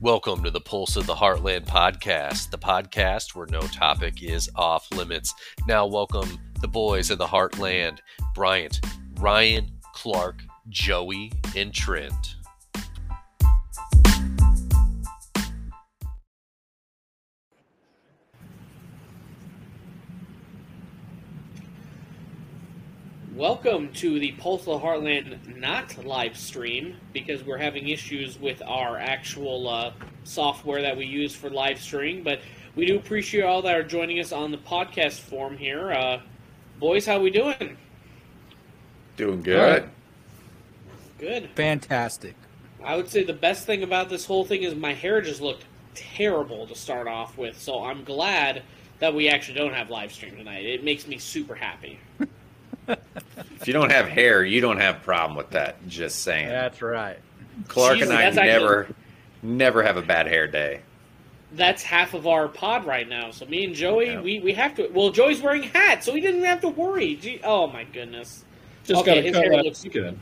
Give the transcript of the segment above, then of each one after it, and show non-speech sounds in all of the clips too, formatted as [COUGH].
Welcome to the Pulse of the Heartland podcast, the podcast where no topic is off limits. Now, welcome the boys of the Heartland Bryant, Ryan, Clark, Joey, and Trent. Welcome to the Pulse of the Heartland not live stream because we're having issues with our actual uh, software that we use for live streaming. But we do appreciate all that are joining us on the podcast form here. Uh, boys, how we doing? Doing good. Good. Fantastic. I would say the best thing about this whole thing is my hair just looked terrible to start off with. So I'm glad that we actually don't have live stream tonight. It makes me super happy. [LAUGHS] If you don't have hair, you don't have a problem with that. Just saying. That's right. Clark Jeez, and I that's actually- never, never have a bad hair day. that's half of our pod right now. So me and Joey, Yeah. we, we have to. Well, Joey's wearing a hat, so he didn't have to worry. Gee, oh my goodness, Just Okay, got his cut hair looks- weekend.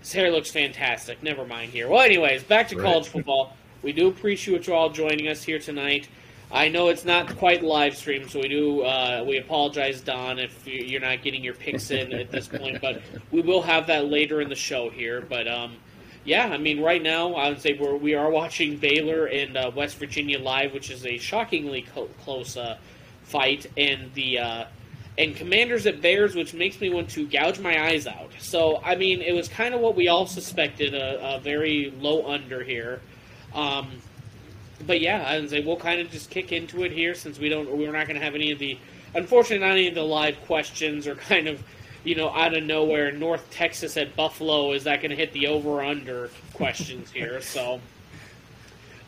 his hair looks fantastic. Never mind here. Well, anyways, back to Right. college football. We do appreciate you all joining us here tonight. I know it's not quite live stream, so we do. Uh, we apologize, Don, if you- you're not getting your picks in at this point, but we will have that later in the show here. But um, yeah, I mean, right now I would say we're we are watching Baylor and uh, West Virginia live, which is a shockingly co- close uh, fight, and the uh, and Commanders at Bears, which makes me want to gouge my eyes out. So I mean, it was kind of what we all suspected, a, a very low under here. Um, but yeah, I would say we'll kind of just kick into it here since we don't we're not going to have any of the unfortunately not any of the live questions or [LAUGHS] kind of you know out of nowhere North Texas at Buffalo is that going to hit the over under questions here? [LAUGHS] So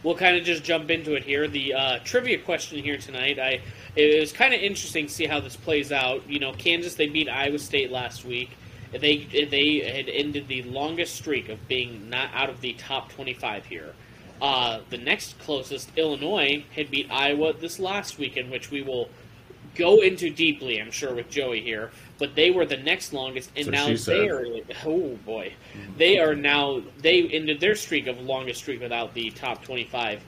we'll kind of just jump into it here. The uh, trivia question here tonight I it was kind of interesting to see how this plays out. You know Kansas they beat Iowa State last week. They they had ended the longest streak of being not out of the top 25 here uh, the next closest, Illinois, had beat Iowa this last weekend, which we will go into deeply, I'm sure, with Joey here. But they were the next longest, and So now they are. Oh boy, they are now. They ended their streak of longest streak without the top 25.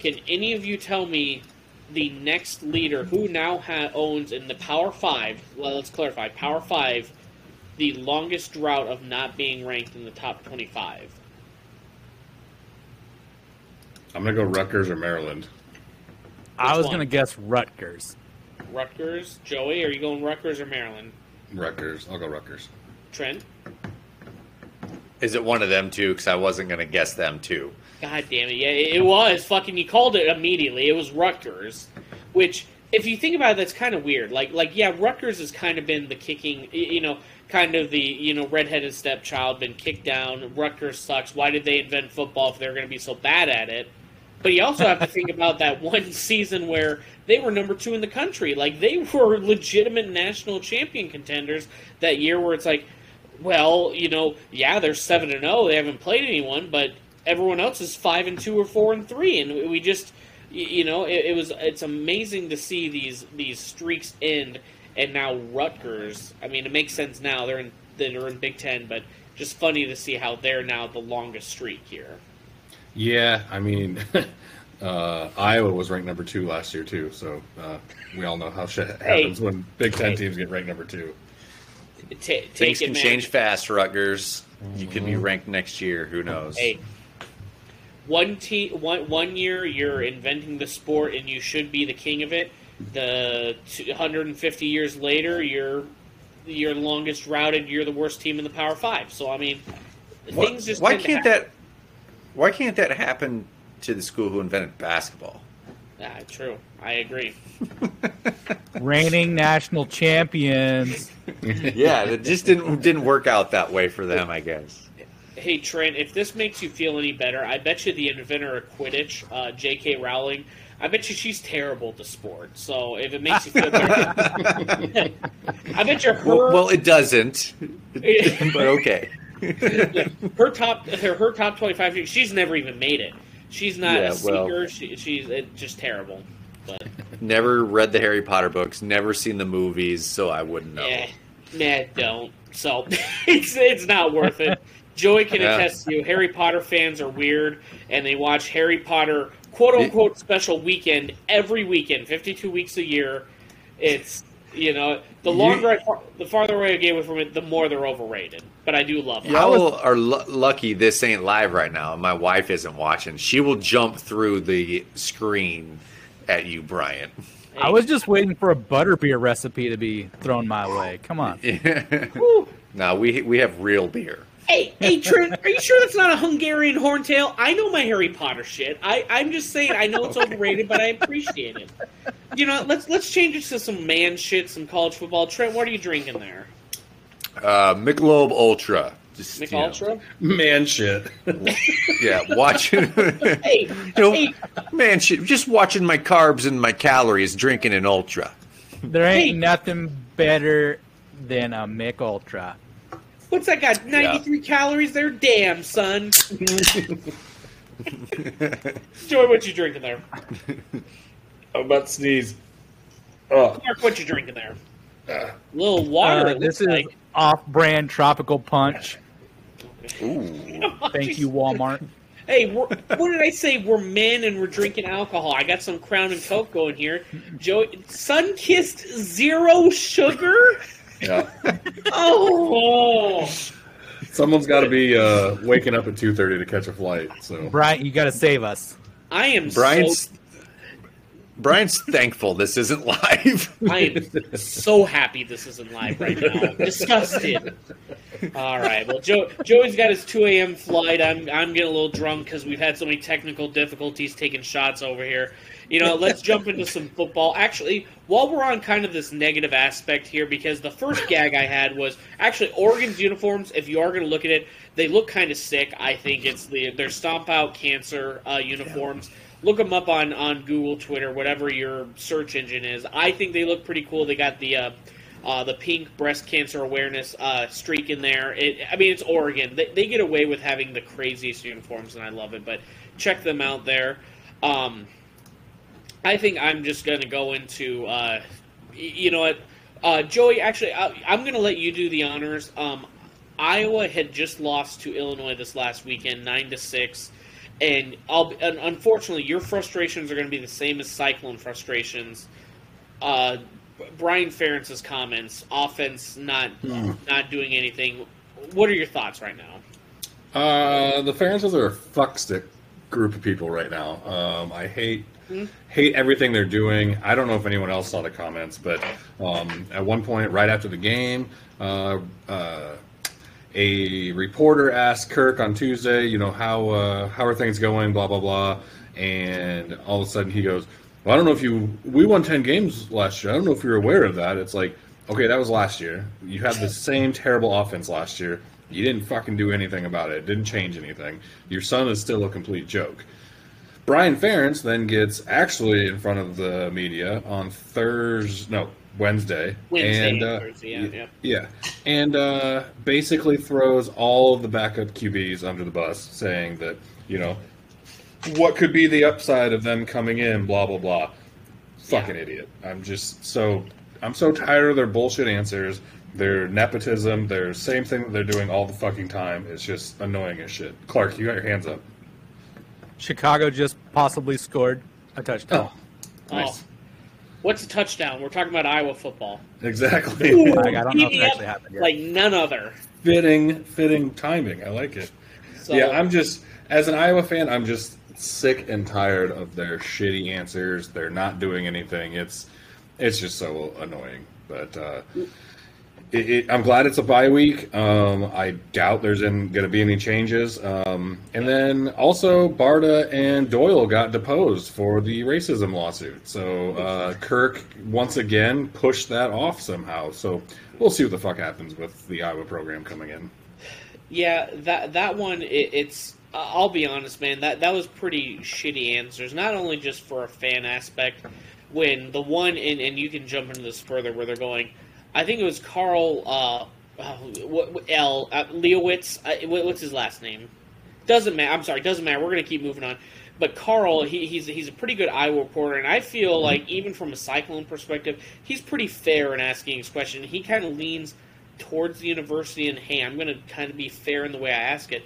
Can any of you tell me the next leader who now ha- owns in the Power Five? Well, let's clarify. Power Five, the longest drought of not being ranked in the top 25. I'm gonna go Rutgers or Maryland. I was one? going to guess Rutgers. Rutgers, Joey, are you going Rutgers or Maryland? Rutgers. I'll go Rutgers. Trent? Is it one of them two? Because I wasn't going to guess them too. God damn it. Yeah, it it was. Fucking, you called it immediately. It was Rutgers. Which, if you think about it, that's kind of weird. Like, like yeah, Rutgers has kind of been the kicking, you know, kind of the, you know, redheaded stepchild, been kicked down. Rutgers sucks. Why did they invent football if they're going to be so bad at it? But you also have to think about that one season where they were number two in the country. Like, they were legitimate national champion contenders that year where it's like, well, you know, yeah, they're seven and zero. They haven't played anyone, but everyone else is five and two or four and three, and we just, you know, it, it was. It's amazing to see these these streaks end, and now Rutgers. I mean, it makes sense now. They're in they're in Big Ten, but just funny to see how they're now the longest streak here. Yeah, I mean, [LAUGHS] uh, Iowa was ranked number two last year too. So uh, we all know how shit happens when Big Ten Hey. teams get ranked number two. Ta- Things it, can man. change fast, Rutgers. You could be ranked next year. Who knows? Hey, one te- one one year you're inventing the sport and you should be the king of it. The 250 years later, you're you're longest routed. You're the worst team in the Power Five. So I mean, Why- things just why can't happen. that? Why can't that happen to the school who invented basketball? Yeah, true. I agree. [LAUGHS] Reigning national champions. [LAUGHS] yeah, it just didn't didn't work out that way for them. I guess. Hey Trent, if this makes you feel any better, I bet you the inventor of Quidditch, uh, J.K. Rowling, I bet you she's terrible at the sport. So if it makes you feel better, [LAUGHS] I bet you her Well, well it doesn't. but okay. Her top her, her top 25 she's never even made it she's not Yeah, a seeker well- she, she's just terrible but Never read the Harry Potter books. Never seen the movies, so I wouldn't know. yeah nah, don't so [LAUGHS] it's it's not worth it Joey can Yeah. attest to you. Harry Potter fans are weird, and they watch Harry Potter quote unquote special weekend every weekend, fifty-two weeks a year. It's you know the You- longer, I, the farther away I get away from it, the more they're overrated. But I do love it. Y'all are lu lucky this ain't live right now. My wife isn't watching. She will jump through the screen at you, Brian. I was just waiting for a butterbeer recipe to be thrown my way. Come on. [LAUGHS] now we we have real beer. Hey, hey, Trent, are you sure that's not a Hungarian horntail? I know my Harry Potter shit. I, I'm just saying, I know it's overrated, but I appreciate it. You know, let's let's change it to some man shit, some college football. Trent, what are you drinking there? Uh, Michelob Ultra. Just, Mick you know, Ultra? Man, shit. [LAUGHS] yeah, watching. [LAUGHS] Hey, [LAUGHS] you know, hey, man, shit, just watching my carbs and my calories, drinking an Ultra. There ain't Hey. nothing better than a Mick Ultra. What's that got? 93 calories there? Damn, son. Joey, what you drinking there? [LAUGHS] I'm about to sneeze. Oh, Mark, what you drinking there? A little water. Uh, this is like. off-brand tropical punch. Ooh. [LAUGHS] Thank you, Walmart. Hey, what did I say? We're men and we're drinking alcohol. I got some Crown and Coke going here. Joey, sun kissed zero sugar. Yeah. Oh, Someone's got to be uh, waking up at 2.30 to catch a flight. So Brian, you got to save us. I am Brian's so Brian's thankful this isn't live. I am so happy this isn't live right now. Disgusted. All right. Well, Joe, Joey's got his 2 a.m. flight. I'm I'm getting a little drunk because we've had so many technical difficulties taking shots over here. You know, let's jump into some football. Actually, while we're on kind of this negative aspect here, because the first gag I had was actually Oregon's uniforms. If you are going to look at it, they look kind of sick. I think it's the their stomp out cancer uh, uniforms. Look them up on, on Google, Twitter, whatever your search engine is. I think they look pretty cool. They got the uh, uh, the pink breast cancer awareness uh, streak in there. It, I mean, it's Oregon. They, they get away with having the craziest uniforms, and I love it. But check them out there. Um, I think I'm just going to go into, uh, you know what, uh, Joey. Actually, I, I'm going to let you do the honors. Um, Iowa had just lost to Illinois this last weekend, nine to six, and I'll and unfortunately your frustrations are going to be the same as Cyclone frustrations. Uh, Brian Ferentz's comments, offense not not doing anything. What are your thoughts right now? Uh, the Ferentzes are a fuckstick group of people right now. Um, I hate hate everything they're doing. I don't know if anyone else saw the comments, but um, at one point, right after the game, uh, uh, a reporter asked Kirk on Tuesday, you know, how uh, how are things going, blah blah blah, and all of a sudden he goes, "Well, I don't know if you we won ten games last year. I don't know if you're aware of that." It's like, okay, that was last year. You had the same terrible offense last year. You didn't fucking do anything about it. It didn't change anything. Your son is still a complete joke. Brian Ferentz then gets actually in front of the media on Thursday, no Wednesday, Wednesday and uh, Thursday, yeah, yeah. yeah, and uh, basically throws all of the backup QBs under the bus, saying that you know what could be the upside of them coming in, blah blah blah. Fucking idiot! I'm just so I'm so tired of their bullshit answers, their nepotism, their same thing that they're doing all the fucking time. It's just annoying as shit. Clark, you got your hands up. Chicago just possibly scored a touchdown. Nice. Oh, what's a touchdown? We're talking about Iowa football. Exactly. Ooh, Like, I don't know if it actually happened yet. Like none other. fitting, fitting timing. I like it. So, yeah, I'm just as an Iowa fan, I'm just sick and tired of their shitty answers. They're not doing anything. It's it's just so annoying. But uh, it, it, I'm glad it's a bye week. Um, I doubt there's going to be any changes. Um, and then also Barta and Doyle got deposed for the racism lawsuit. So uh, Kirk once again pushed that off somehow. So we'll see what the fuck happens with the Iowa program coming in. Yeah, that that one. It, it's. I'll be honest, man. That that was pretty shitty answers. Not only just for a fan aspect, when the one and and you can jump into this further where they're going. I think it was Carl. Uh, uh, L. Uh, Leowitz. Uh, what's his last name? Doesn't matter. I'm sorry. Doesn't matter. We're gonna keep moving on. But Carl, he, he's he's a pretty good Iowa reporter, and I feel like even from a Cyclone perspective, he's pretty fair in asking his question. He kind of leans towards the university, and hey, I'm going to kind of be fair in the way I ask it.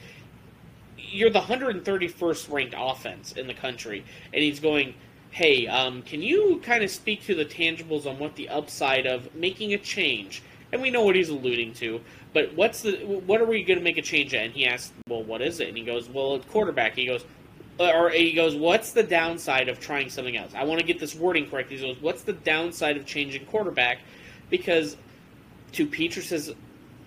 You're the 131st ranked offense in the country, and he's going, hey, um, can you kind of speak to the tangibles on what the upside of making a change? And we know what he's alluding to, but what's the what are we going to make a change at? And he asks, well, what is it? And he goes, well, it's quarterback. He goes, or he goes, what's the downside of trying something else? I want to get this wording correct. He goes, what's the downside of changing quarterback? Because to Petras's,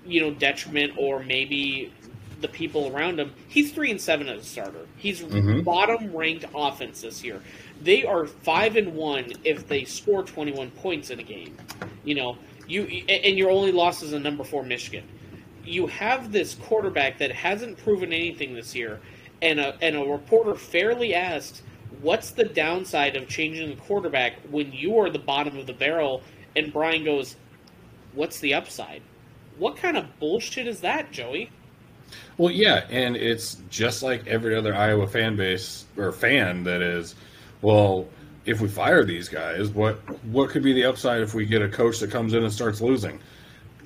you know, detriment, or maybe the people around him, he's three and seven as a starter. He's Mhm. bottom ranked offense this year. They are five and one if they score twenty one points in a game. You know, you and your only loss is a number four Michigan. You have this quarterback that hasn't proven anything this year, and a and a reporter fairly asked, "What's the downside of changing the quarterback when you are the bottom of the barrel?" And Brian goes, "What's the upside?" What kind of bullshit is that, Joey? Well, yeah, and it's just like every other Iowa fan base or fan that is. Well, if we fire these guys, what what could be the upside if we get a coach that comes in and starts losing?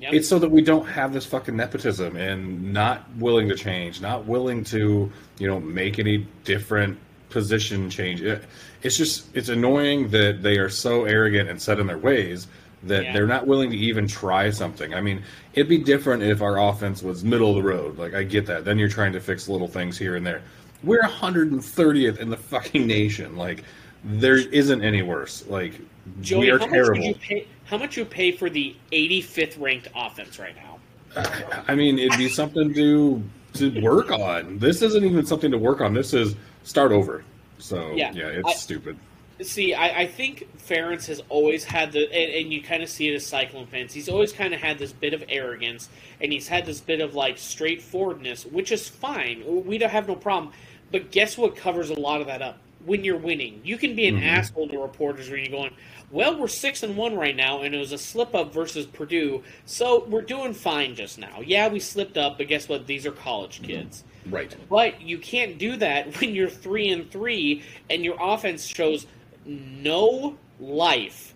Yep. It's so that we don't have this fucking nepotism and not willing to change, not willing to you know make any different position change. It, it's just it's annoying that they are so arrogant and set in their ways that Yeah. they're not willing to even try something. I mean, it'd be different if our offense was middle of the road. Like I get that. Then you're trying to fix little things here and there. We're 130th in the fucking nation. Like there isn't any worse. Like Joey, we are terrible. how much terrible. would you pay? How much you pay for the 85th ranked offense right now? [SIGHS] I mean, it'd be something to to work on. This isn't even something to work on. This is start over. So Yeah, yeah, it's I- stupid. See, I, I think Ferentz has always had the, and, and you kind of see it as Cyclone fans. He's always kind of had this bit of arrogance, and he's had this bit of like straightforwardness, which is fine. We don't have no problem. But guess what covers a lot of that up? When you're winning, you can be an Mhm. asshole to reporters when you're going, "Well, we're six and one right now, and it was a slip up versus Purdue, so we're doing fine just now. Yeah, we slipped up, but guess what? These are college kids." Right. But you can't do that [LAUGHS] when you're three and three and your offense shows no life.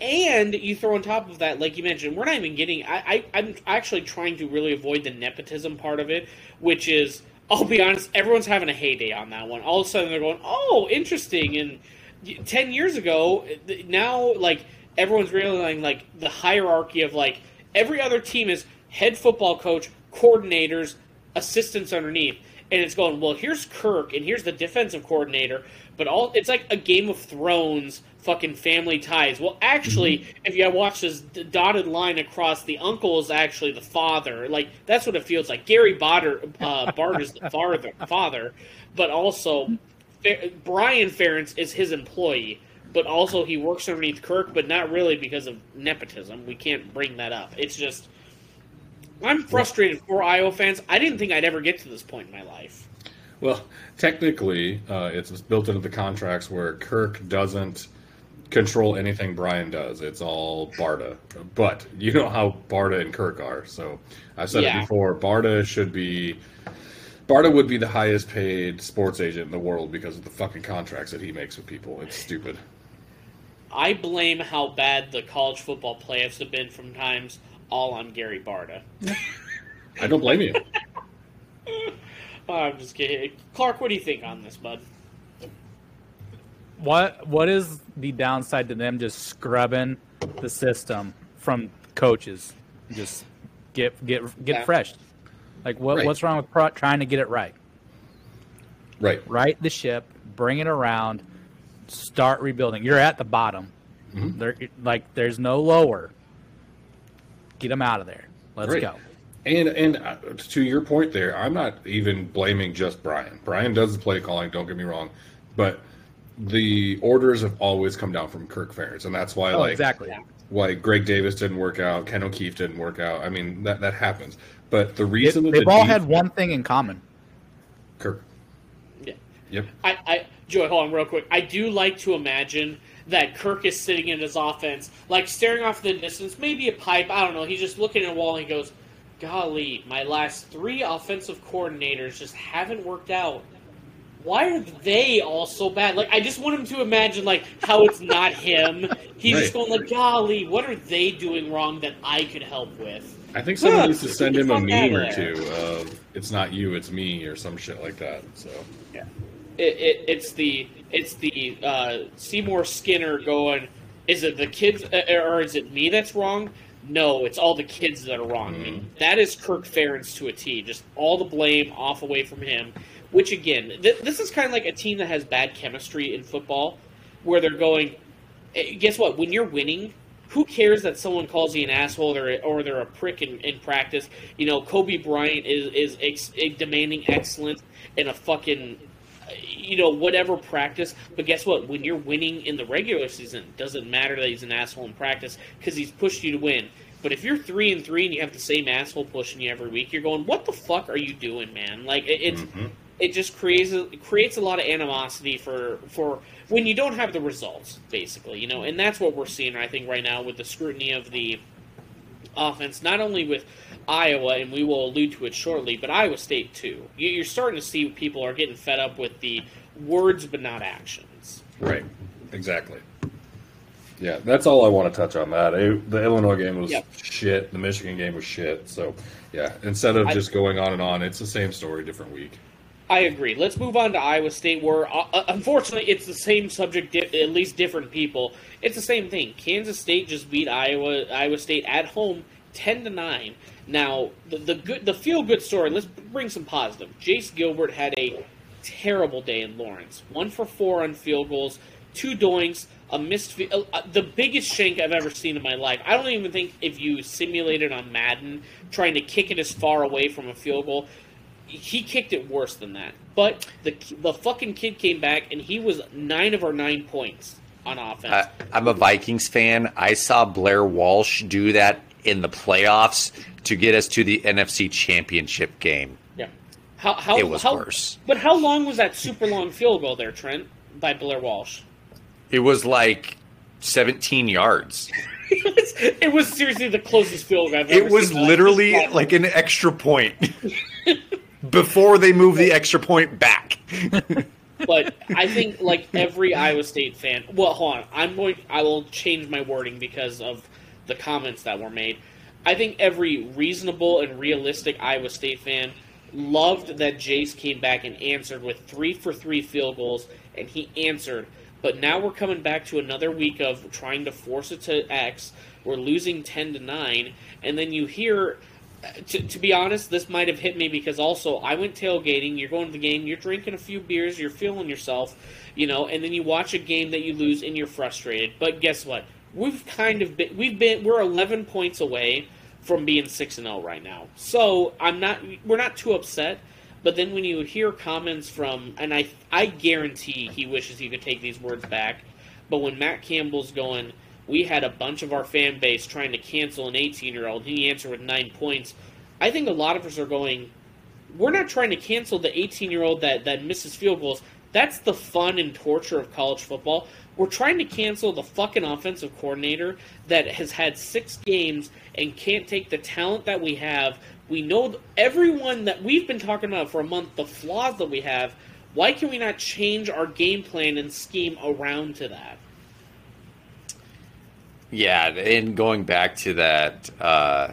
And you throw on top of that, like you mentioned, we're not even getting. I, I, I'm actually trying to really avoid the nepotism part of it, which is, I'll be honest, everyone's having a heyday on that one. All of a sudden, they're going, "Oh, interesting!" And ten years ago, now like everyone's realizing like the hierarchy of like every other team is head football coach, coordinators, assistants underneath, and it's going well. Here's Kirk, and here's the defensive coordinator, but all it's like a Game of Thrones fucking family ties. Well, actually, if you watch this dotted line across, the uncle is actually the father. Like that's what it feels like. Gary Barta, uh, [LAUGHS] Bart is the father, father, but also Brian Ferentz is his employee. But also, he works underneath Kirk, but not really because of nepotism. We can't bring that up. It's just I'm frustrated for Iowa fans. I didn't think I'd ever get to this point in my life. Well, technically, uh, it's built into the contracts where Kirk doesn't control anything Brian does. It's all Barta. But you know how Barta and Kirk are. So I've said Yeah. it before. Barta should be. Barta would be the highest paid sports agent in the world because of the fucking contracts that he makes with people. It's stupid. I blame how bad the college football playoffs have been from times all on Gary Barta. I don't blame you. [LAUGHS] Oh, I'm just kidding. Clark, what do you think on this, bud? What what is the downside to them just scrubbing the system from coaches? Just get get get Yeah. fresh. Like what Right. what's wrong with pro- trying to get it right? Right. Right the ship, bring it around, start rebuilding. You're at the bottom. Mhm. There like there's no lower. Get them out of there. Let's Right. go. And and uh, to your point there, I'm not even blaming just Brian. Brian does the play calling. Don't get me wrong, but the orders have always come down from Kirk Ferentz, and that's why Oh, like exactly. Why Greg Davis didn't work out, Ken O'Keefe didn't work out. I mean that that happens. But the They, reason that they've the all had one thing in common. Kirk. Yeah. Yep. I, I, Joey, hold on real quick. I do like to imagine that Kirk is sitting in his offense, like staring off the distance, maybe a pipe. I don't know. He's just looking at a wall and he goes, "Golly, my last three offensive coordinators just haven't worked out. Why are they all so bad? Like, I just want him to imagine like how it's not him. He's just going like, "Golly, what are they doing wrong that I could help with?" I think someone Huh, needs to send him a meme or two of "It's not you, it's me" or some shit like that. So it, it, it's the it's the uh, Seymour Skinner going. Is it the kids uh, or is it me that's wrong? No, it's all the kids that are wrong. Mhm. That is Kirk Ferentz to a T. Just all the blame off away from him. Which again, th- this is kind of like a team that has bad chemistry in football, where they're going. eh, Guess what? When you're winning, who cares that someone calls you an asshole or, or they're a prick in, in practice? You know, Kobe Bryant is is ex, demanding excellence in a fucking you know, whatever practice. But guess what? When you're winning in the regular season, it doesn't matter that he's an asshole in practice because he's pushed you to win. But if you're three and three and you have the same asshole pushing you every week, you're going, "What the fuck are you doing, man?" Like it, it's Mhm. it just creates a, it creates a lot of animosity for for when you don't have the results, basically, you know. And that's what we're seeing, I think, right now with the scrutiny of the offense, not only with Iowa, and we will allude to it shortly, but Iowa State too. You- You're starting to see people are getting fed up with the words but not actions. right, exactly. Yeah, that's all I want to touch on that. The Illinois game was Yeah. shit. The Michigan game was shit. So yeah, instead of just going on and on, it's the same story, different week. I agree. Let's move on to Iowa State, where uh, uh, unfortunately it's the same subject, di- at least different people. It's the same thing. Kansas State just beat Iowa Iowa State at home, ten to nine. Now the the good the feel good story. Let's bring some positive. Jace Gilbert had a terrible day in Lawrence. One for four on field goals, two doinks, a missed uh, uh, the biggest shank I've ever seen in my life. I don't even think if you simulated on Madden trying to kick it as far away from a field goal, he kicked it worse than that. But the the fucking kid came back and he was nine of our nine points on offense. I, I'm a Vikings fan. I saw Blair Walsh do that in the playoffs to get us to the NFC Championship game. yeah. How how It was how, worse. But how long was that super long field goal there, Trent, by Blair Walsh? It was like 17 yards. it, was, [LAUGHS] it was seriously the closest field goal I've ever It was seen. literally like an extra point [LAUGHS] before they moved the extra point back. [LAUGHS] but I think like every Iowa State fan. Well, hold on. I'm going. I will change my wording because of the comments that were made. I think every reasonable and realistic Iowa State fan loved that Jace came back and answered with three for three field goals, and he answered. But now we're coming back to another week of trying to force it to X. We're losing ten to nine, and then you hear to, to be honest, this might have hit me because also I went tailgating. You're going to the game, you're drinking a few beers, you're feeling yourself, you know, and then you watch a game that you lose and you're frustrated. But guess what? We've kind of been, we've been, we're 11 points away from being 6 and 0 right now. So I'm not, we're not too upset. But then when you hear comments from, and I, I guarantee he wishes he could take these words back. But when Matt Campbell's going, we had a bunch of our fan base trying to cancel an 18 year old. and He answered with nine points. I think a lot of us are going, we're not trying to cancel the 18 year old that, that misses field goals. That's the fun and torture of college football. We're trying to cancel the fucking offensive coordinator that has had six games and can't take the talent that we have. We know everyone that we've been talking about for a month, the flaws that we have. Why can we not change our game plan and scheme around to that? Yeah, and going back to that uh,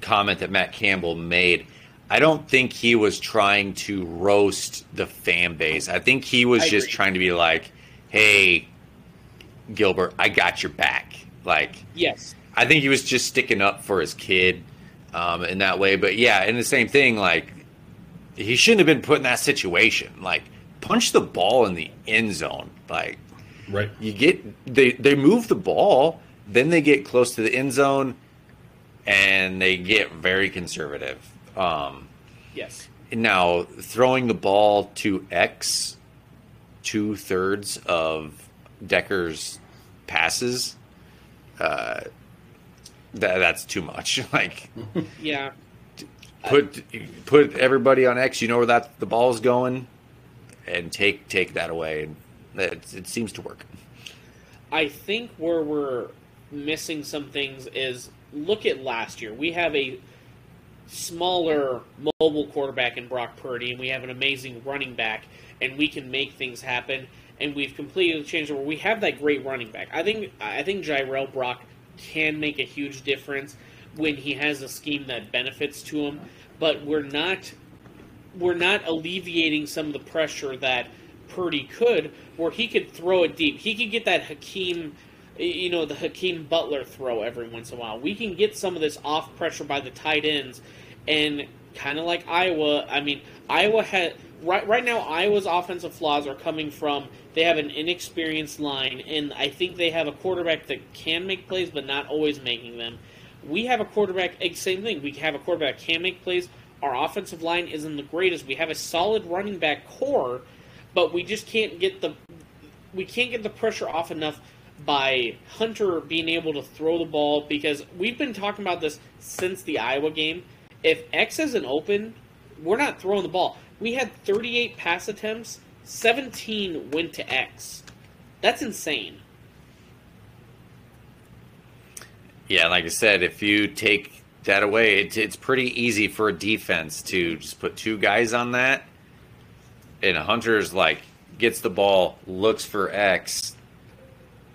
comment that Matt Campbell made, I don't think he was trying to roast the fan base. I think he was I just agree. trying to be like, "Hey, Gilbert, I got your back." Like, Yes. I think he was just sticking up for his kid um, in that way. But yeah, and the same thing, like he shouldn't have been put in that situation. Like, punch the ball in the end zone. Like, Right. you get they they move the ball, then they get close to the end zone, and they get very conservative. Um, Yes. now throwing the ball to X, two thirds of Dekkers' passes, uh, that that's too much. [LAUGHS] Like Yeah. put put everybody on X. You know where that the ball's going, and take take that away. And it, it seems to work. I think where we're missing some things is look at last year. We have a smaller mobile quarterback in Brock Purdy, and we have an amazing running back, and we can make things happen. And we've completely changed it where we have that great running back. I think I think Jirehl Brock can make a huge difference, when he has a scheme that benefits to him, but we're not we're not alleviating some of the pressure that Purdy could, where he could throw it deep. He could get that Hakeem, you know, the Hakeem Butler throw every once in a while. We can get some of this off pressure by the tight ends, and kind of like Iowa. I mean, Iowa had right right now. Iowa's offensive flaws are coming from they have an inexperienced line, and I think they have a quarterback that can make plays, but not always making them. We have a quarterback, eh, same thing. We have a quarterback can make plays. Our offensive line isn't the greatest. We have a solid running back core, but we just can't get the we can't get the pressure off enough by Hunter being able to throw the ball because we've been talking about this since the Iowa game. If X isn't open, we're not throwing the ball. We had 38 pass attempts, 17 went to X. That's insane. Yeah, like I said, if you take that away, it, it's pretty easy for a defense to just put two guys on that. And Hunter's like gets the ball, looks for X,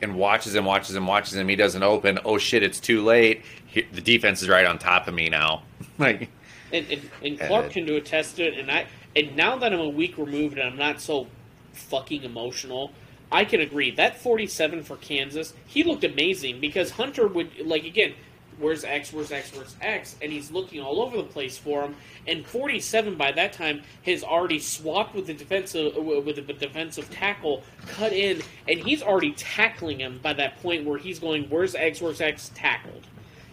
and watches him, watches him, watches him. He doesn't open. Oh shit! It's too late. He, the defense is right on top of me now. [LAUGHS] like, and, and, and Clark can do attest to it. And I and now that I'm a week removed and I'm not so fucking emotional, I can agree. That 47 for Kansas, he looked amazing because Hunter would, like, again, where's X, where's X, where's X, and he's looking all over the place for him. And 47 by that time has already swapped with the defensive with the defensive tackle, cut in, and he's already tackling him by that point where he's going, where's X, where's X, tackled.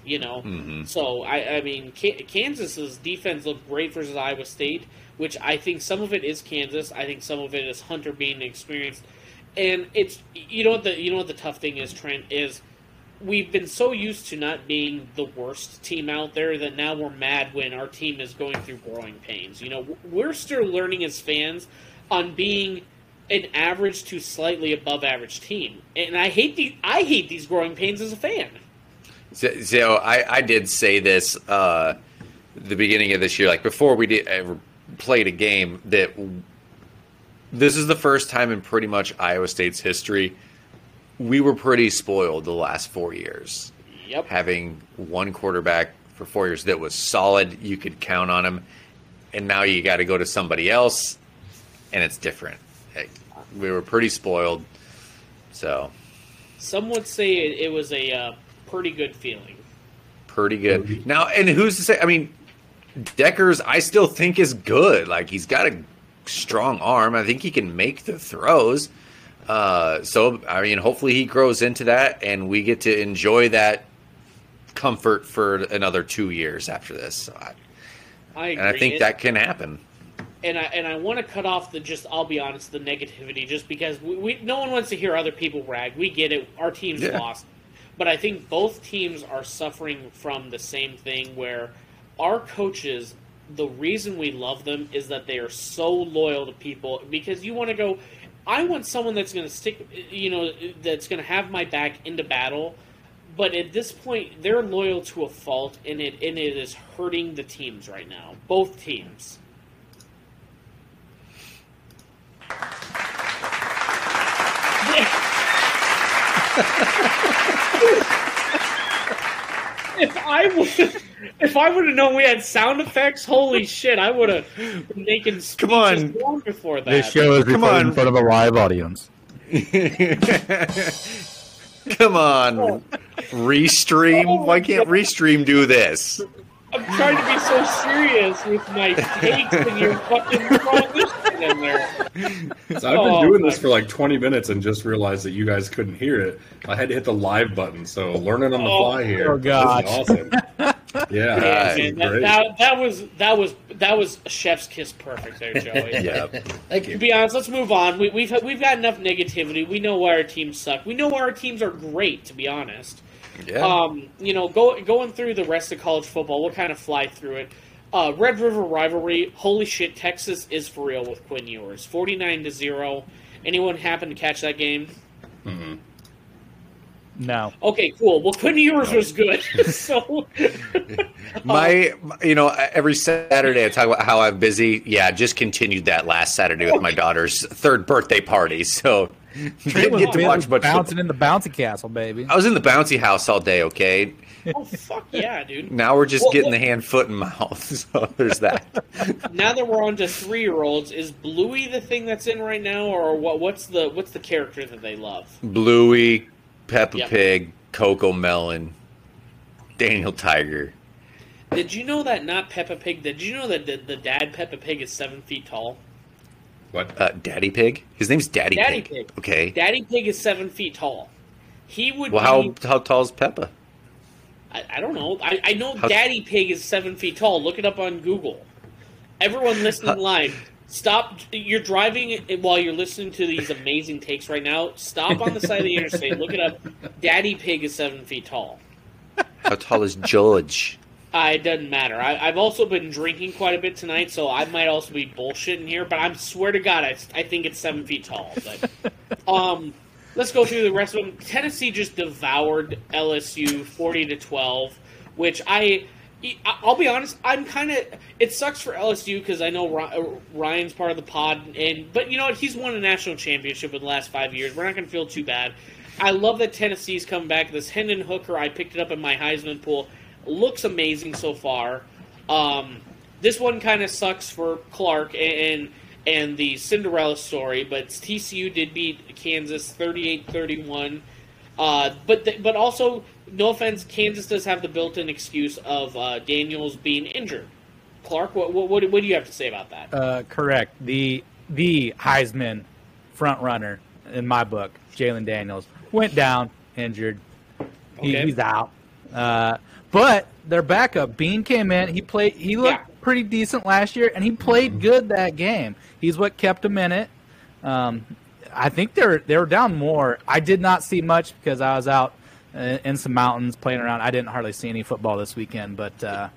You know, mm-hmm. so I, I mean, Kansas's defense looked great versus Iowa State, which I think some of it is Kansas. I think some of it is Hunter being experienced and it's you know what the you know what the tough thing is Trent is we've been so used to not being the worst team out there that now we're mad when our team is going through growing pains. You know, we're still learning as fans on being an average to slightly above average team, and I hate these. I hate these growing pains as a fan. So, so I, I did say this uh, the beginning of this year, like before we did played a game that this is the first time in pretty much Iowa State's history we were pretty spoiled the last four years. Yep. Having one quarterback for four years that was solid, you could count on him, and now you got to go to somebody else, and it's different. we were pretty spoiled, so. Some would say it, it was a uh, pretty good feeling. Pretty good. Now, and who's to say? I mean, Dekkers, I still think is good. Like he's got a strong arm. I think he can make the throws. Uh, so I mean, hopefully he grows into that, and we get to enjoy that comfort for another two years after this. So I, I and I think it, that can happen. And I and I want to cut off the just. I'll be honest, the negativity, just because we, we no one wants to hear other people rag. We get it. Our team's yeah. lost, but I think both teams are suffering from the same thing where our coaches the reason we love them is that they are so loyal to people. Because you want to go I want someone that's going to stick you know that's going to have my back into battle. But at this point they're loyal to a fault and it and it is hurting the teams right now. Both teams [LAUGHS] if I would if I would have known we had sound effects, holy shit, I would have been making Come on. long before that. This show is Come on. in front of a live audience. [LAUGHS] Come on. Restream? Oh, Why can't Restream do this? I'm trying to be so serious with my takes and you're fucking throwing this shit in there. [LAUGHS] So I've been oh, doing this for like 20 minutes and just realized that you guys couldn't hear it. I had to hit the live button, so learning on the oh, fly here. Oh god, awesome. [LAUGHS] Yeah, man, that, that, that, was that was that was a chef's kiss perfect there, Joey. [LAUGHS] yeah, thank you. To be honest, let's move on. We, we've we've got enough negativity. We know why our teams suck. We know why our teams are great. To be honest, yeah. Um, you know, go, going through the rest of college football, we'll kind of fly through it. Uh, Red River rivalry. Holy shit, Texas is for real with Quinn Ewers. Forty nine to zero. Anyone happen to catch that game? Mm-hmm. No. Okay, cool. Well, Quinn Ewers was good. [LAUGHS] so [LAUGHS] My, you know, every Saturday I talk about how I'm busy. Yeah, just continued that last Saturday with my daughter's third birthday party. So didn't get to watch much. bouncing in the bouncy castle, baby. I was in the bouncy house all day. Okay, oh fuck yeah, dude. now we're just Well, getting well- the hand, foot, and mouth. [LAUGHS] So there's that. [LAUGHS] Now that we're on to three year olds, is Bluey the thing that's in right now, or what? What's the what's the character that they love? Bluey, Peppa Yep. Pig, Coco Melon, Daniel Tiger. Did you know that not Peppa Pig? Did you know that the, the dad Peppa Pig is seven feet tall? What? Uh, Daddy Pig. His name's Daddy, Daddy Pig. Pig. Okay. Daddy Pig is seven feet tall. He would Well, be. how how tall is Peppa? I, I don't know. I, I know How- Daddy Pig is seven feet tall. Look it up on Google. Everyone listening live, stop. You're driving while you're listening to these amazing takes right now. Stop on the side of the interstate. Look it up. Daddy Pig is seven feet tall. How tall is George? Uh, it doesn't matter. I, I've also been drinking quite a bit tonight, so I might also be bullshitting here. But I swear to God, I, I think it's seven feet tall. But um, let's go through the rest of them. Tennessee just devoured LSU forty to twelve, which I. I'll be honest. I'm kind of. It sucks for LSU because I know Ryan's part of the pod, and but you know what? He's won a national championship in the last five years. We're not going to feel too bad. I love that Tennessee's coming back. This Hendon Hooker, I picked it up in my Heisman pool. Looks amazing so far. Um, this one kind of sucks for Clark and and the Cinderella story, but TCU did beat Kansas 38-31. Uh, but but also, no offense, Kansas does have the built-in excuse of uh, Daniels being injured. Clark, what, what what what do you have to say about that? Uh, correct. The the Heisman front runner in my book, Jalon Daniels, went down injured. He, Okay. He's out. Uh, but their backup Bean came in. He played. He looked Yeah. Pretty decent last year, and he played good that game. He's what kept him in it. Um, I think they're they were down more. I did not see much because I was out uh, in some mountains playing around. I didn't hardly see any football this weekend, but uh,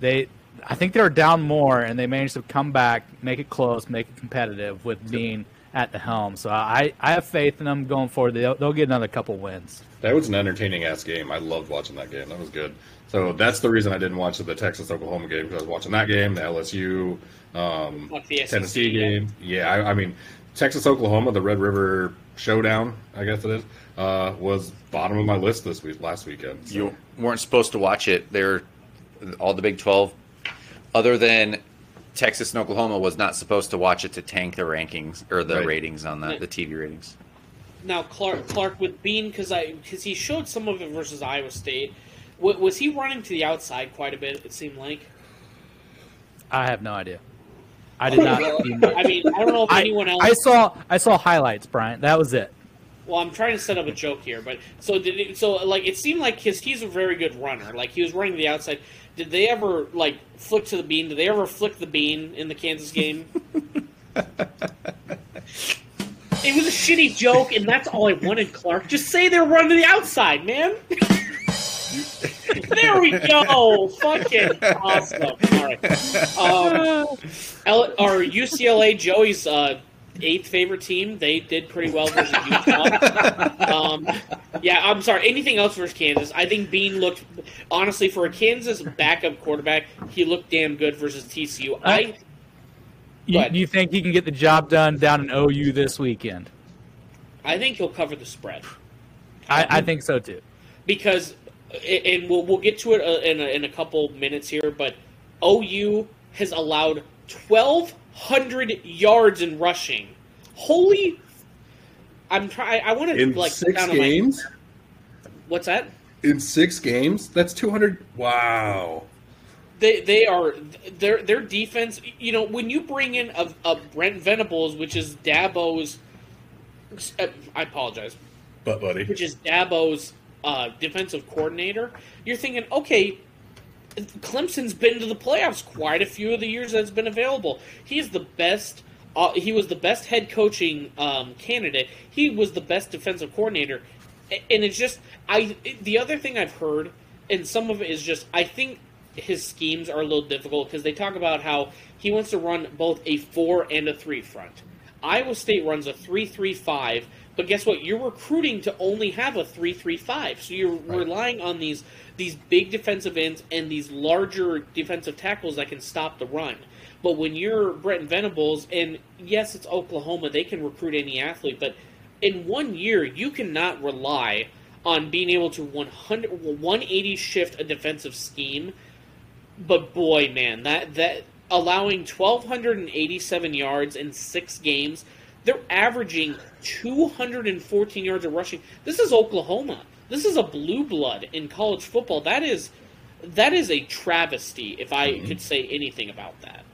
they I think they were down more and they managed to come back, make it close, make it competitive with being at the helm. So I, I have faith in them going forward. They'll, they'll get another couple wins. That was an entertaining ass game. I loved watching that game. That was good. So that's the reason I didn't watch the Texas Oklahoma game because I was watching that game, the LSU, um, Like the SEC, Tennessee yeah. game. Yeah, I, I mean Texas Oklahoma, the Red River Showdown, I guess it is, uh, was bottom of my list this week, last weekend. So. You weren't supposed to watch it. They're all the Big Twelve, other than Texas and Oklahoma, was not supposed to watch it to tank the rankings or the Right. ratings on that, the TV ratings. Now Clark Clark with Bean because I because he showed some of it versus Iowa State. W- was he running to the outside quite a bit? It seemed like. I have no idea. I did not. [LAUGHS] I mean, I don't know if I, anyone else. I saw I saw highlights, Brian. That was it. Well, I'm trying to set up a joke here, but so did it, so like it seemed like his he's a very good runner. Like he was running to the outside. Did they ever like flick to the bean? Did they ever flick the bean in the Kansas game? [LAUGHS] it was a shitty joke, and that's all I wanted, Clark. Just say they're running to the outside, man. there we go. Fucking awesome. All right. Um, L- our UCLA Joey's uh, eighth favorite team. They did pretty well versus Utah. [LAUGHS] um, yeah, I'm sorry. Anything else versus Kansas? I think Bean looked honestly for a Kansas backup quarterback. He looked damn good versus TCU. I You, do you think he can get the job done down in OU this weekend? I think he'll cover the spread I, I think so too. because, and we'll we'll get to it uh, in a, in a couple minutes here. But OU has allowed 1,200 yards in rushing. Holy! I'm trying. I want to In like six on my- games? What's that? In six games? That's 200. Wow. They they are their their defense. You know, when you bring in a, a Brent Venables, which is Dabo's. uh, I apologize. But, buddy. Which is Dabo's uh, defensive coordinator. You're thinking, okay, Clemson's been to the playoffs quite a few of the years that's been available. He's the best. Uh, he was the best head coaching um, candidate. He was the best defensive coordinator, and it's just I. The other thing I've heard, and some of it is just I think his schemes are a little difficult because they talk about how he wants to run both a four and a three front. Iowa State runs a three-three-five, but guess what? You're recruiting to only have a three-three-five, so you're Right. relying on these these big defensive ends and these larger defensive tackles that can stop the run. But when you're Brent Venables, and yes, it's Oklahoma, they can recruit any athlete, but in one year, you cannot rely on being able to 100, 180 shift a defensive scheme. But boy, man, that that allowing 1,287 yards in six games, they're averaging 214 yards of rushing. This is Oklahoma. This is a blue blood in college football. That is that is a travesty, if I mm-hmm. could say anything about that.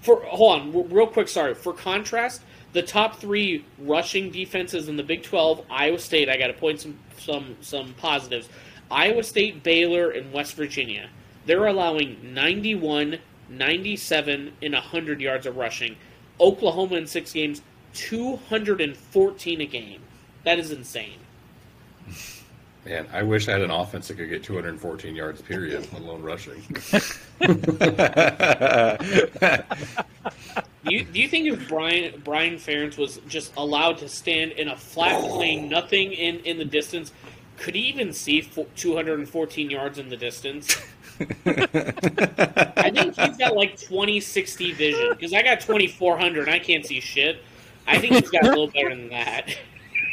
For hold on, real quick. Sorry. For contrast, the top three rushing defenses in the Big Twelve, Iowa State. I got to point some some some positives. Iowa State, Baylor, and West Virginia. They're allowing 91, 97, and 100 yards of rushing. Oklahoma in six games, 214 a game. That is insane. Man, I wish I had an offense that could get 214 yards, period, let alone rushing. [LAUGHS] Do you, do you think if Brian Brian Ferentz was just allowed to stand in a flat plane, nothing in, in the distance, could he even see 214 yards in the distance? I think he's got like 2060 vision because I got 2400 and I can't see shit. I think he's got a little better than that.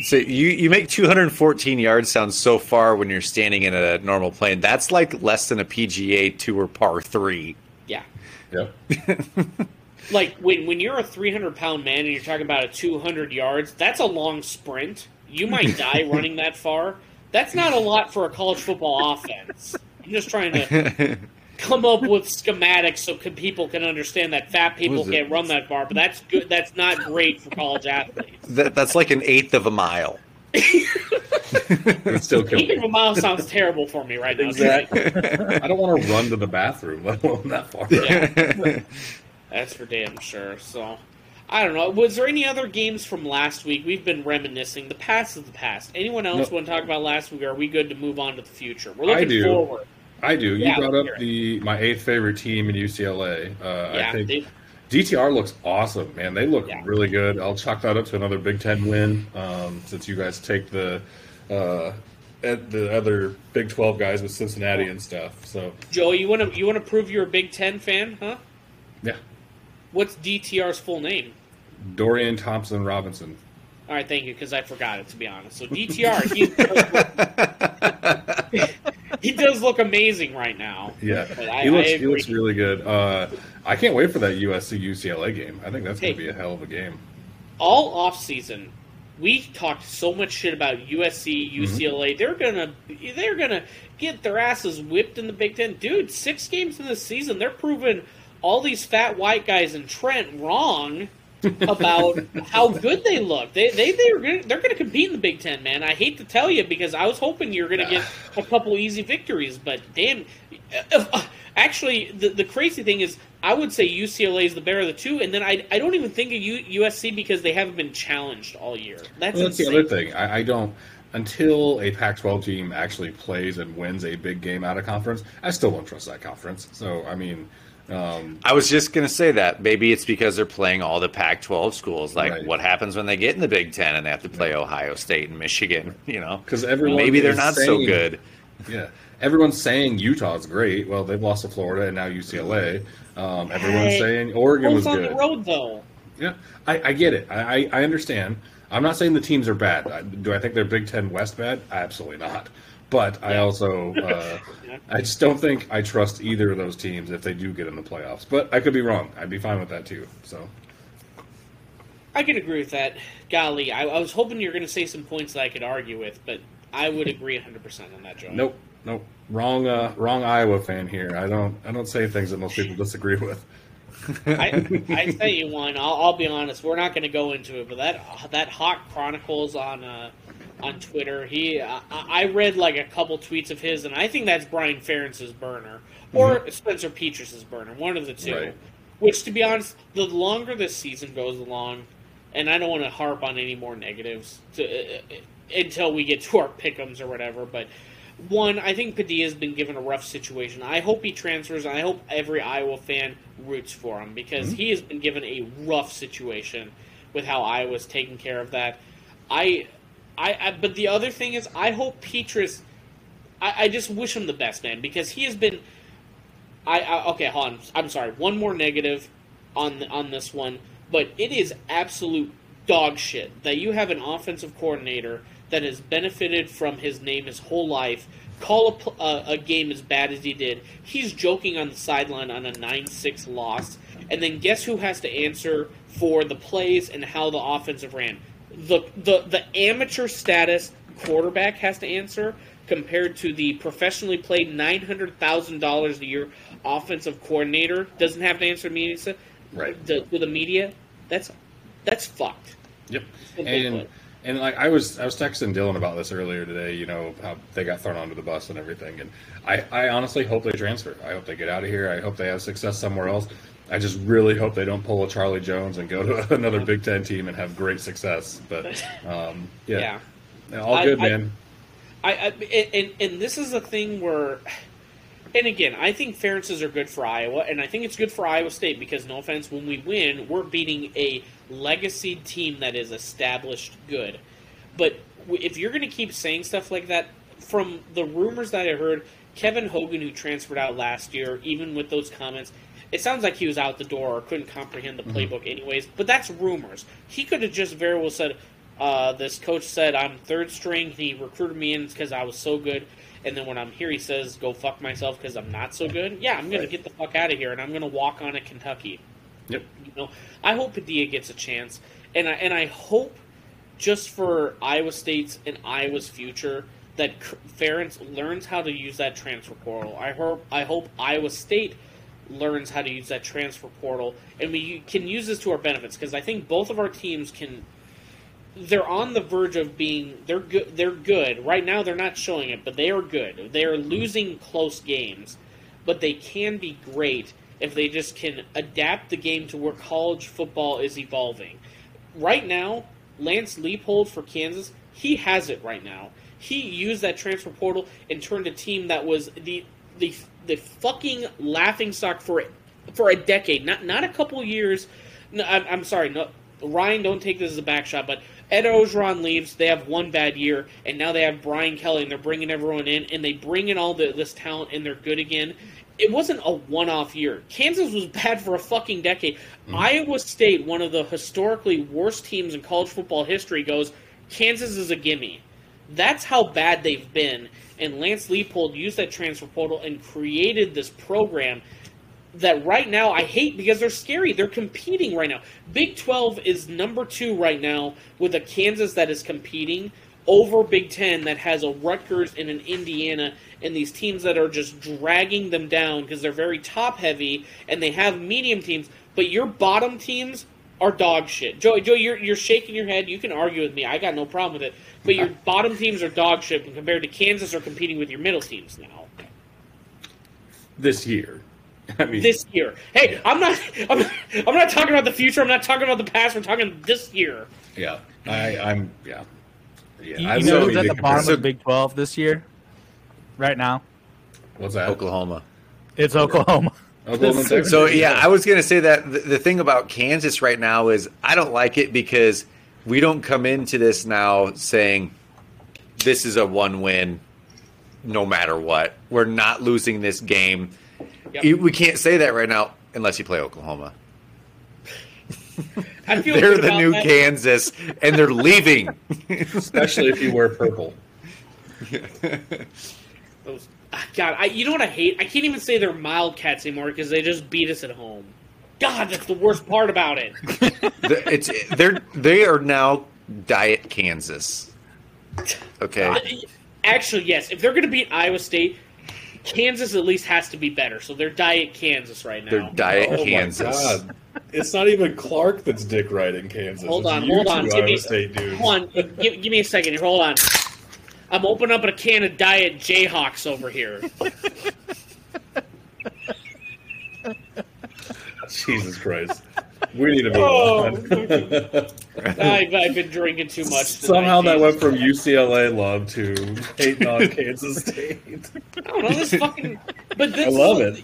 So you, you make 214 yards sound so far when you're standing in a normal plane. That's like less than a PGA Tour par three. Yeah. Yep. [LAUGHS] Like when when you're a 300 pound man and you're talking about a 200 yards, that's a long sprint. You might die [LAUGHS] running that far. That's not a lot for a college football offense. I'm just trying to [LAUGHS] come up with schematics so can, people can understand that fat people can't run that far, but that's good. That's not great for college athletes. That, that's like an eighth of a mile. It still kills Even me. a mile sounds terrible for me right now. Exactly. [LAUGHS] I don't want to run to the bathroom, let alone that far. Yeah. That's for damn sure. So, I don't know. Was there any other games from last week? We've been reminiscing. The past is the past. Anyone else No. want to talk about last week? Or are we good to move on to the future? We're I looking do. forward. I do. You Yeah, brought up the my eighth favorite team in UCLA. Uh, Yeah, I think they- DTR looks awesome, man. They look Yeah. really good. I'll chalk that up to another Big Ten win um, since you guys take the uh, at the other Big Twelve guys with Cincinnati and stuff. So Joe, you want to you want to prove you're a Big Ten fan, huh? yeah, What's DTR's full name? Dorian Thompson Robinson. All right, thank you, because I forgot it to be honest. So DTR, he does [LAUGHS] look, [LAUGHS] he does look amazing right now. Yeah, I- he looks he looks really good. Uh, I can't wait for that USC UCLA game. I think that's going to be a hell of a game. all off season, we talked so much shit about USC, UCLA. They're gonna they're gonna get their asses whipped in the Big Ten, dude. Six games in the season, they're proving all these fat white guys in Trent wrong about how good they look. They they they're gonna, they're going to compete in the Big Ten, man. I hate to tell you because I was hoping you're going to get a couple easy victories, but damn. uh, Actually, the, the crazy thing is, I would say UCLA is the better of the two, and then I, I don't even think of U, USC because they haven't been challenged all year. That's, Well, that's the other thing. I, I don't until a Pac-12 team actually plays and wins a big game out of conference. I still don't trust that conference. So I mean, um, I was just gonna say that maybe it's because they're playing all the Pac-12 schools. Like, Right. what happens when they get in the Big Ten and they have to play Ohio State and Michigan? [LAUGHS] You know, because everyone maybe they're is not so good. Yeah, everyone's saying Utah's great. Well, they've lost to Florida and now UCLA. Um, everyone's Hey, saying Oregon was on good. the road, though. Yeah, I, I get it. I, I, I understand. I'm not saying the teams are bad. I- Do I think they're Big Ten West bad? Absolutely not. But I also, [LAUGHS] uh, Yeah. I just don't think I trust either of those teams if they do get in the playoffs. But I could be wrong. I'd be fine with that too. So I can agree with that. Golly, I, I was hoping you were going to say some points that I could argue with, but I would agree 100% on that, Joe. nope, nope. Wrong, uh, wrong Iowa fan here. I don't, I don't say things that most people disagree [LAUGHS] with. I, I tell you one. I'll, I'll be honest. We're not going to go into it, but that that Hawk Chronicles on uh, on Twitter. He, I, I read like a couple tweets of his, and I think that's Brian Ferentz's burner or Spencer Petras's burner, one of the two. Right. Which, to be honest, the longer this season goes along, and I don't want to harp on any more negatives to, uh, uh, until we get to our pickums or whatever, but one, I think Padilla's been given a rough situation. I hope he transfers, and I hope every Iowa fan roots for him because he has been given a rough situation with how Iowa's taking care of that. I, I, I but the other thing is, I hope Petras. I, I just wish him the best, man, because he has been. I, I okay, hold on. I'm sorry. One more negative on on this one, but it is absolute dog shit that you have an offensive coordinator that has benefited from his name his whole life. Call a, uh, a game as bad as he did. He's joking on the sideline on a 9 6 loss. And then guess who has to answer for the plays and how the offensive ran? The, the, the amateur status quarterback has to answer compared to the professionally played $900,000 a year offensive coordinator doesn't have to answer media Right. the, to the media. That's that's fucked. Yep. And and like I was I was texting Dylan about this earlier today. You know how they got thrown onto the bus and everything. And I I honestly hope they transfer. I hope they get out of here. I hope they have success somewhere else. I just really hope they don't pull a Charlie Jones and go to [LAUGHS] another Big Ten team and have great success. But um, yeah, all good, I- man. I, I and and this is a thing where, and again, I think fairnesses are good for Iowa, and I think it's good for Iowa State because no offense, when we win, we're beating a legacy team that is established good. But if you're going to keep saying stuff like that, from the rumors that I heard, Kevin Hogan, who transferred out last year, even with those comments, it sounds like he was out the door or couldn't comprehend the playbook, anyways. But that's rumors. He could have just very well said, uh, "This coach said I'm third string. He recruited me in because I was so good." And then when I'm here, he says, "Go fuck myself because I'm not so good." Yeah, I'm gonna Right. get the fuck out of here, and I'm gonna walk on at Kentucky. Yep. You know, I hope Padilla gets a chance, and I and I hope just for Iowa State's and Iowa's future that Ferentz learns how to use that transfer portal. I hope I hope Iowa State learns how to use that transfer portal, and we can use this to our benefits because I think both of our teams can. They're on the verge of being they're good. They're good right now. They're not showing it, but they are good. They are losing close games, but they can be great if they just can adapt the game to where college football is evolving. Right now, Lance Leipold for Kansas, he has it right now. He used that transfer portal and turned a team that was the the the fucking laughing stock for for a decade, not not a couple years. No, I'm, I'm sorry, no, Ryan, don't take this as a back shot, but Ed Orgeron leaves. They have one bad year, and now they have Brian Kelly, and they're bringing everyone in, and they bring in all the, this talent, and they're good again. It wasn't a one-off year. Kansas was [LAUGHS] bad for a fucking decade. Mm. Iowa State, one of the historically worst teams in college football history, goes. Kansas is a gimme. That's how bad they've been. And Lance Leipold used that transfer portal and created this program that right now I hate because they're scary. They're competing right now. Big 12 is number two right now with a Kansas that is competing over Big 10 that has a Rutgers and an Indiana and these teams that are just dragging them down because they're very top heavy and they have medium teams. But your bottom teams are dog shit. Joey, Joey, you're, you're shaking your head. You can argue with me. I got no problem with it. But your bottom teams are dog shit compared to Kansas are competing with your middle teams now This year, [LAUGHS] I mean, this year. Hey, I'm not. [LAUGHS] I'm, I'm not talking about the future. I'm not talking about the past. We're talking this year. yeah, I, I'm yeah, yeah. You, I you know who's at the to bottom of the Big 12 this year? Right now? What's that? Oklahoma. It's Oklahoma. Oklahoma [LAUGHS] and Texas? So yeah, I was gonna say that the, the thing about Kansas right now is I don't like it because we don't come into this now saying this is a one win, no matter what. We're not losing this game. Yep. We can't say that right now unless you play Oklahoma. I feel [LAUGHS] They're the new that. Kansas, and they're leaving. [LAUGHS] especially if you wear purple. Those, Ah, God, I, you know what I hate? I can't even say they're Wildcats anymore because they just beat us at home. God, that's the worst part about it. It's they're they are now Diet Kansas. Okay. Actually, yes. If they're going to beat Iowa State, Kansas at least has to be better. So they're Diet Kansas right now. They're Diet Oh my Kansas. God. It's not even Clark that's dick riding Kansas. Hold on, you hold two on. Give Iowa me, State dudes. hold on. Give, give me a second here. Hold on. I'm opening up a can of Diet Jayhawks over here. Jesus Christ. We need to move Oh. I've, I've been drinking too much. Somehow that went from UCLA love to hating on Kansas State. I don't know this fucking. But this I love it.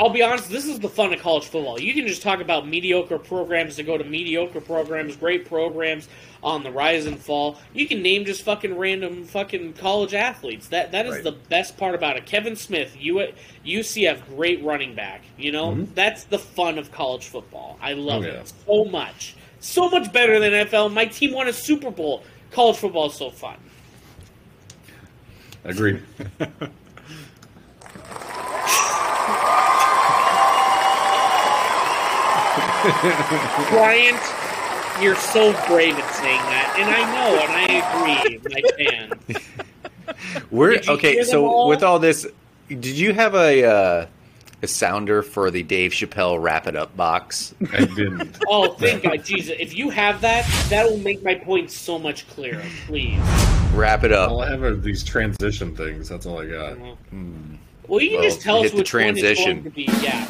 I'll be honest. This is the fun of college football. You can just talk about mediocre programs that go to mediocre programs, great programs on the rise and fall. You can name just fucking random fucking college athletes. That that is Right. the best part about it. Kevin Smith, UCF, great running back. You know Mhm. that's the fun of college football. I love Oh, yeah. it so much, so much better than NFL. My team won a Super Bowl. College football is so fun. Agreed. [LAUGHS] Bryant, you're so brave at saying that, and I know, and I agree, my fan. We're okay. So all? with all this, did you have a uh, a sounder for the Dave Chappelle Wrap It Up box? I didn't. Oh, thank God, Jesus! If you have that, that will make my point so much clearer. Please. Wrap it All up. I have are these transition things. That's all I got. Well, you can Well, just tell us hit the which one is transition. going to be. Yeah.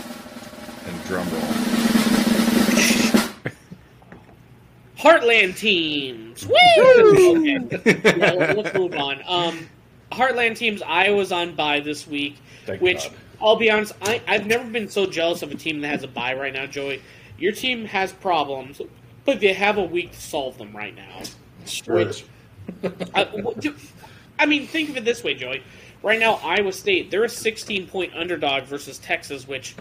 And drum roll. Heartland teams. Woo! okay. Yeah, let- let's move on. Um, Heartland teams. Iowa's on bye this week, Thank which God. I'll be honest. I, I've never been so jealous of a team that has a bye right now, Joey. Your team has problems, but they have a week to solve them right now. Sure. Which, I, I mean, think of it this way, Joey. Right now, Iowa State they're a 16 point underdog versus Texas, which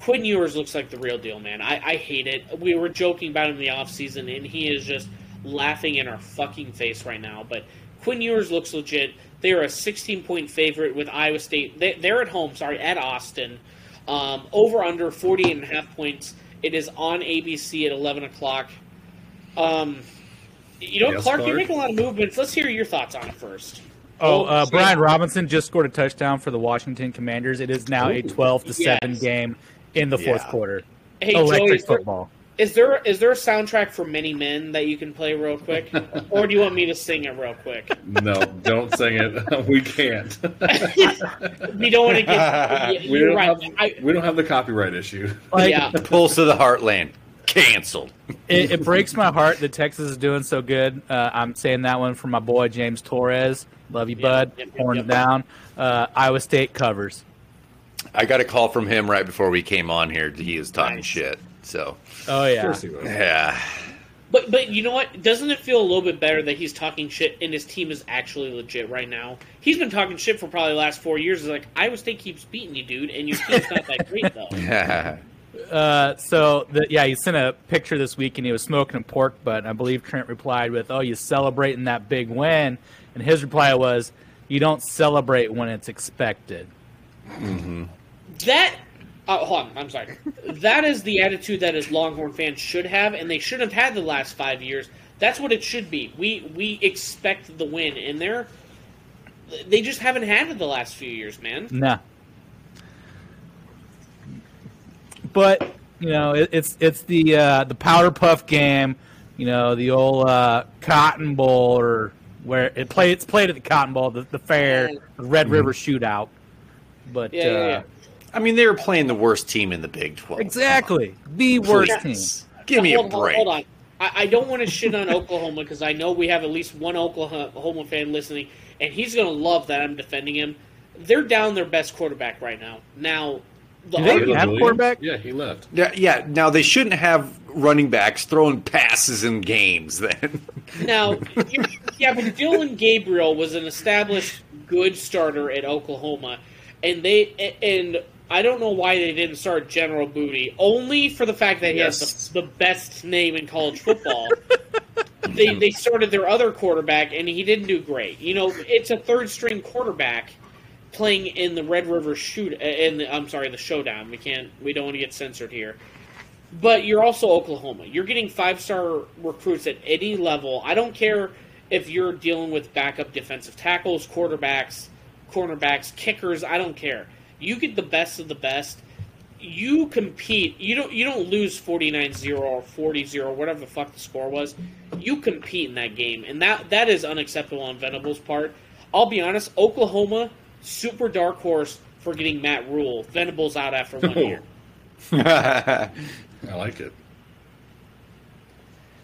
Quinn Ewers looks like the real deal, man. I, I hate it. We were joking about him in the offseason, and he is just laughing in our fucking face right now. But Quinn Ewers looks legit. They are a 16 point favorite with Iowa State. They, they're at home, sorry, at Austin. Um, over under 48 and a half points. It is on ABC at 11 o'clock. Um, you know, Yes, Clark, you're making a lot of movements. Let's hear your thoughts on it first. Oh, uh, Brian Robinson just scored a touchdown for the Washington Commanders. It is now a 12 to 7 Yes. game in the fourth Yeah. quarter. Hey, Electric is there, football. is there is there a soundtrack for Many Men that you can play real quick, [LAUGHS] or do you want me to sing it real quick? No, don't sing it. [LAUGHS] we can't. [LAUGHS] We don't want to get. we don't right. have. I, we don't have the copyright issue. Like, yeah, Pulse of the Heartland canceled. it, it breaks my heart that Texas is doing so good. Uh, I'm saying that one for my boy James Torres. Love you, Yep, bud. yep, yep, Horns yep. down. Uh, Iowa State covers. I got a call from him right before we came on here. He was talking Nice. shit. So Oh yeah. course he was. yeah, but but you know what? Doesn't it feel a little bit better that he's talking shit and his team is actually legit right now? He's been talking shit for probably the last four years. It's like Iowa State keeps beating you, dude, and your team's not that great though. [LAUGHS] Uh, so the, yeah, he sent a picture this week and he was smoking a pork butt. And I believe Trent replied with, "Oh, you celebrating that big win?" And his reply was, "You don't celebrate when it's expected." That. Uh, hold on, I'm sorry. [LAUGHS] That is the attitude that his Longhorn fans should have, and they should have had the last five years. That's what it should be. We we expect the win, and they're they just haven't had it the last few years, man. Nah. But you know, it, it's it's the uh, the powder puff game. You know, the old uh, Cotton Bowl, or where it play it's played at the Cotton Bowl, the, the fair, the Red River Shootout. But Yeah, yeah, uh, yeah. I mean they were playing the worst team in the Big Twelve. exactly the worst Please. team. Give me a hold, hold- break. Hold on. I, I don't want to shit on Oklahoma because I know we have at least one Oklahoma fan listening, and he's going to love that I'm defending him. They're down their best quarterback right now. Now, the Do they argument- have Williams? quarterback? Yeah, he left. Yeah, yeah. Now they shouldn't have running backs throwing passes in games. [LAUGHS] Then Now, yeah, but Dillon Gabriel was an established good starter at Oklahoma, and they and I don't know why they didn't start General Booty, only for the fact that he Yes. has the, the best name in college football. they they started their other quarterback, and he didn't do great. You know, it's a third string quarterback playing in the Red River shoot. uh, In the, I'm sorry, the showdown. We can't. We don't want to get censored here. But you're also Oklahoma. You're getting five star recruits at any level. I don't care if you're dealing with backup defensive tackles, quarterbacks, cornerbacks, kickers. I don't care. You get the best of the best. You compete. You don't. You don't lose 49-0 or 40-0, whatever the fuck the score was. You compete in that game, and that that is unacceptable on Venables' part. I'll be honest. Oklahoma, super dark horse for getting Matt Rhule. Venables out after one year. [LAUGHS] I like it.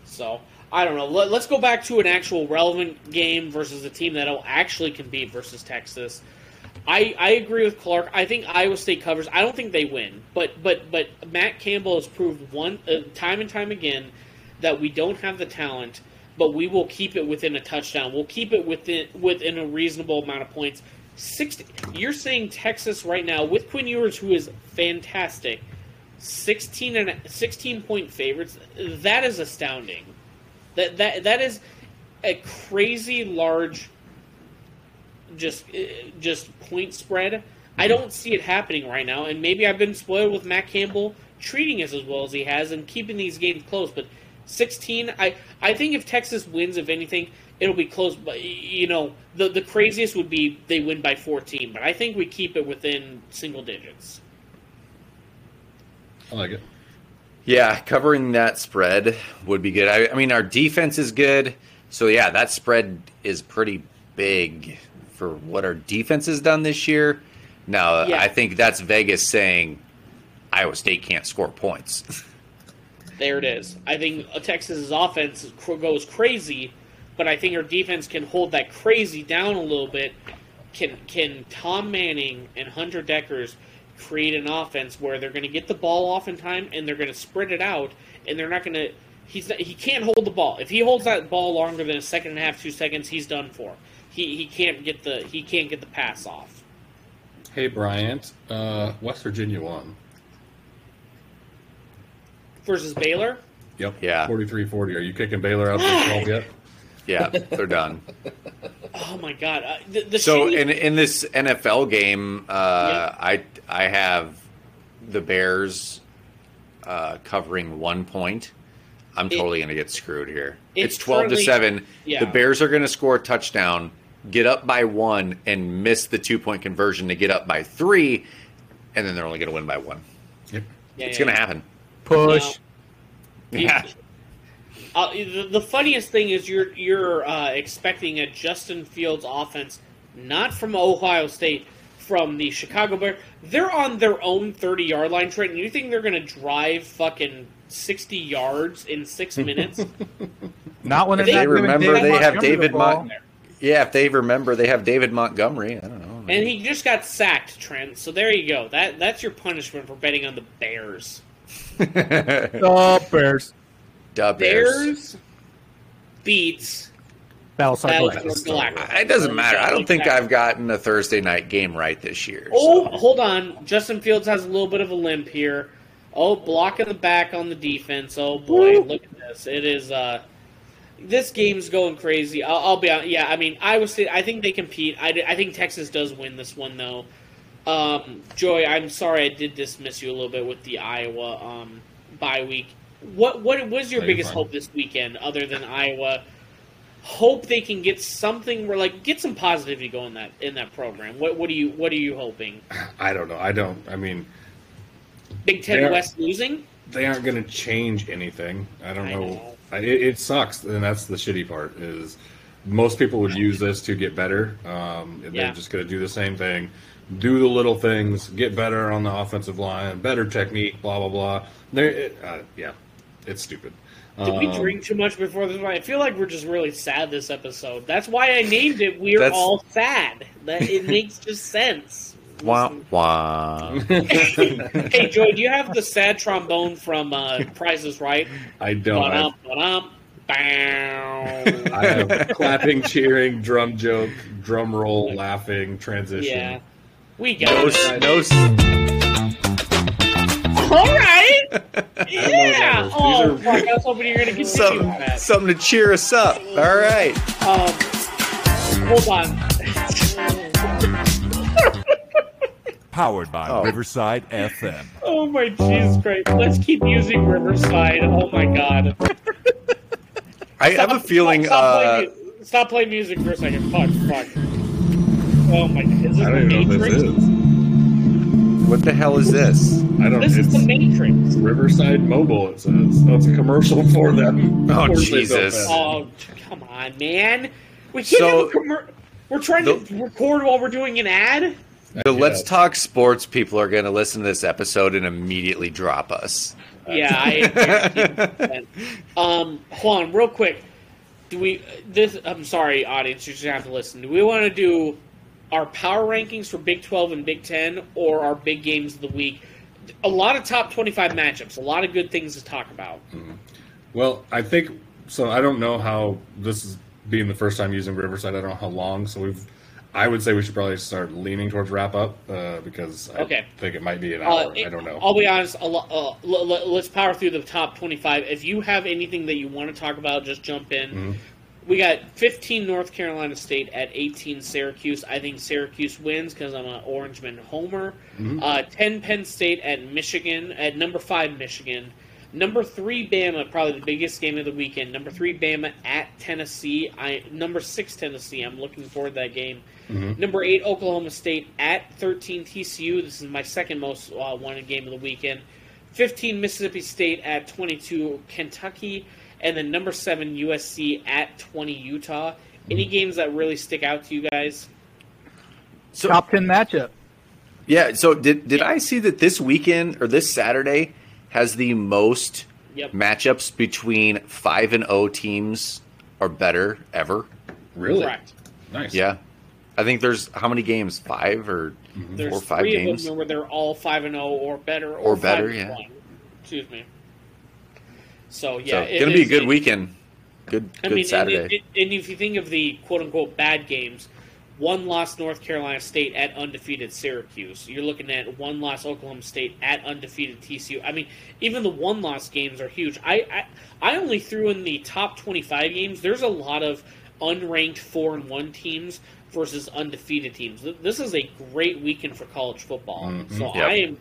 So I don't know. Let, us go back to an actual relevant game versus a team that'll actually compete versus Texas. I, I agree with Clark. I think Iowa State covers. I don't think they win, but but but Matt Campbell has proved one uh, time and time again that we don't have the talent, but we will keep it within a touchdown. We'll keep it within within a reasonable amount of points. 60, you're saying Texas right now with Quinn Ewers, who is fantastic, 16 and 16 point favorites. That is astounding. That that that is a crazy large just uh, just point spread. I don't see it happening right now, and maybe I've been spoiled with Matt Campbell treating us as well as he has and keeping these games close. But 16, I I think if Texas wins, if anything, it'll be close. But you know, the the craziest would be they win by 14. But I think we keep it within single digits. I like it. Yeah, covering that spread would be good. I, I mean, our defense is good, so yeah, that spread is pretty big for what our defense has done this year. Now, Yeah. I think that's Vegas saying Iowa State can't score points. There it is. I think Texas's offense goes crazy, but I think our defense can hold that crazy down a little bit. Can can Tom Manning and Hunter Dekkers create an offense where they're going to get the ball off in time and they're going to spread it out and they're not going to. He's not, he can't hold the ball. If he holds that ball longer than a second and a half, two seconds, he's done for. He he can't get the he can't get the pass off. Hey Bryant, uh, West Virginia won. Versus Baylor, Yep. Yeah. 43-40. Are you kicking Baylor out of the 12 yet? [SIGHS] [LAUGHS] Yeah, they're done. [LAUGHS] oh my god! Uh, the, the So shitty- in in this NFL game, uh, I I have the Bears uh, covering one point. I'm totally going to get screwed here. it's It's, twelve to seven. yeah. The Bears are going to score a touchdown, get up by one, and miss the two point conversion to get up by three, and then they're only going to win by one. Yep. Yeah, it's yeah, going to yeah. happen. Push. Yeah. Uh, the, the funniest thing is you're you're uh, expecting a Justin Fields offense, not from Ohio State, from the Chicago Bears. They're on their own thirty yard line, Trent. And you think they're going to drive fucking sixty yards in six [LAUGHS] minutes? Not when they're They remember they have Montgomery the David ball. Mon- Yeah, if they remember, they have David Montgomery. I don't know. and he just got sacked, Trent. So there you go. That that's your punishment for betting on the Bears. [LAUGHS] Oh, Bears. Dub Bears. Bears beats Battlestar Battlestar Galactica. Galactica. It doesn't matter. I don't think I've gotten a Thursday night game right this year. Oh, so. hold on. Justin Fields has a little bit of a limp here. Oh, blocking the back on the defense. Oh boy, look at this. It is. uh This game's going crazy. I'll, I'll be honest. Yeah, I mean, Iowa State. I think they compete. I, I think Texas does win this one though. Um, Joy, I'm sorry I did dismiss you a little bit with the Iowa um, bye week. What what was your biggest hope this weekend other than Iowa? Hope they can get something where like get some positivity going in that in that program. What what are you what are you hoping? [SIGHS] I don't know. I don't. I mean, Big Ten West losing? they aren't going to change anything. I don't I know. know. I, it, it sucks, and that's the shitty part. Is most people would use this to get better. Um, Yeah. They're just going to do the same thing, do the little things, get better on the offensive line, better technique, blah blah blah. There, uh, yeah, it's stupid. Did we Um, drink too much before this one? I feel like we're just really sad this episode. That's why I named it We're That's- All Sad. That it makes just sense. Wah, wah. [LAUGHS] hey Joy, do you have the sad trombone from uh, Price is Right? I don't. I, Ba-dum, ba-dum, bow. I have [LAUGHS] clapping, cheering, drum joke, drum roll, laughing, transition. yeah. We No, got s- it. no, All right. Yeah. Oh, are- fuck. I was hoping you were going to continue with something, that. something to cheer us up. All right. Um, hold on. Powered by Oh. Riverside FM. Oh my Jesus Christ! Let's keep using Riverside. Oh my God! I have a feeling. Stop, Uh, playing, mu- stop playing music for a second. Fuck, fuck. Oh my! Is this I don't even know what this is. What the hell is this? I don't. This is it's the Matrix. Riverside Mobile. It says. Oh, it's a commercial for them. Oh, Of course they built Jesus. Oh, come on, man! We can't So- have a commer- We're trying to record while we're doing an ad. The Let's Talk Sports people are going to listen to this episode and immediately drop us. Yeah, I agree. [LAUGHS] um, Juan, real quick, do we? This I'm sorry, audience, you just have to listen. Do we want to do our power rankings for Big 12 and Big 10, or our big games of the week? A lot of top 25 matchups, a lot of good things to talk about. Well, I think so. I don't know how this is being the first time using Riverside. I don't know how long. So we've. I would say we should probably start leaning towards wrap up uh, because I Okay. think it might be an Uh, hour. it- I don't know. I'll be honest. A lo- uh, l- l- let's power through the top 25. If you have anything that you want to talk about, just jump in. Mm-hmm. We got 15 North Carolina State at 18 Syracuse. I think Syracuse wins because I'm an Orangeman homer. Mm-hmm. Uh, 10 Penn State at Michigan. At number 5, Michigan. Number 3, Bama, probably the biggest game of the weekend. Number 3, Bama at Tennessee. I Number 6, Tennessee. I'm looking forward to that game. Number 8, Oklahoma State at 13, TCU. This is my second most uh, wanted game of the weekend. 15, Mississippi State at 22, Kentucky. And then number 7, USC at 20, Utah. Any games that really stick out to you guys? So, Top ten matchup. yeah, so did, did I see that this weekend or this Saturday has the most Yep. matchups between 5 and 0 teams or better ever? really? Correct. Nice. Yeah. I think there's how many games? 5 or There's four or five three games? of them where they're all 5 and 0 or better. Or better, yeah. 1. Excuse me. So, yeah. so it going to be a good it- weekend. Good I good mean, Saturday. And, and, if you think of the quote unquote bad games, one loss North Carolina State at undefeated Syracuse. You're looking at one loss Oklahoma State at undefeated TCU. I mean, even the one loss games are huge. I, I I only threw in the top 25 games. There's a lot of unranked four and one teams versus undefeated teams. This is a great weekend for college football. Mm-hmm. So Yep. I am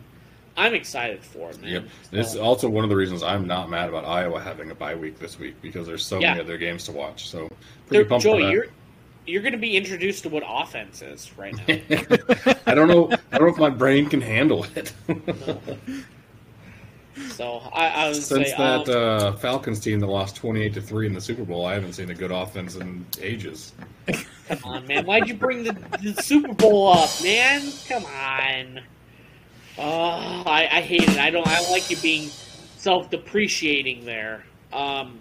I'm excited for it, man. Yep. This is also one of the reasons I'm not mad about Iowa having a bye week this week because there's so Yeah. many other games to watch. So pretty pumped for Joey, you're you're going to be introduced to what offense is right now. [LAUGHS] I don't know. I don't know if my brain can handle it. [LAUGHS] So I, I Since say that um, uh, Falcons team that lost 28 to three in the Super Bowl, I haven't seen a good offense in ages. come on, man. Why'd you bring the, the Super Bowl up, man? Come on. Oh, I, I hate it. I don't. I don't like you being self-depreciating there. Um.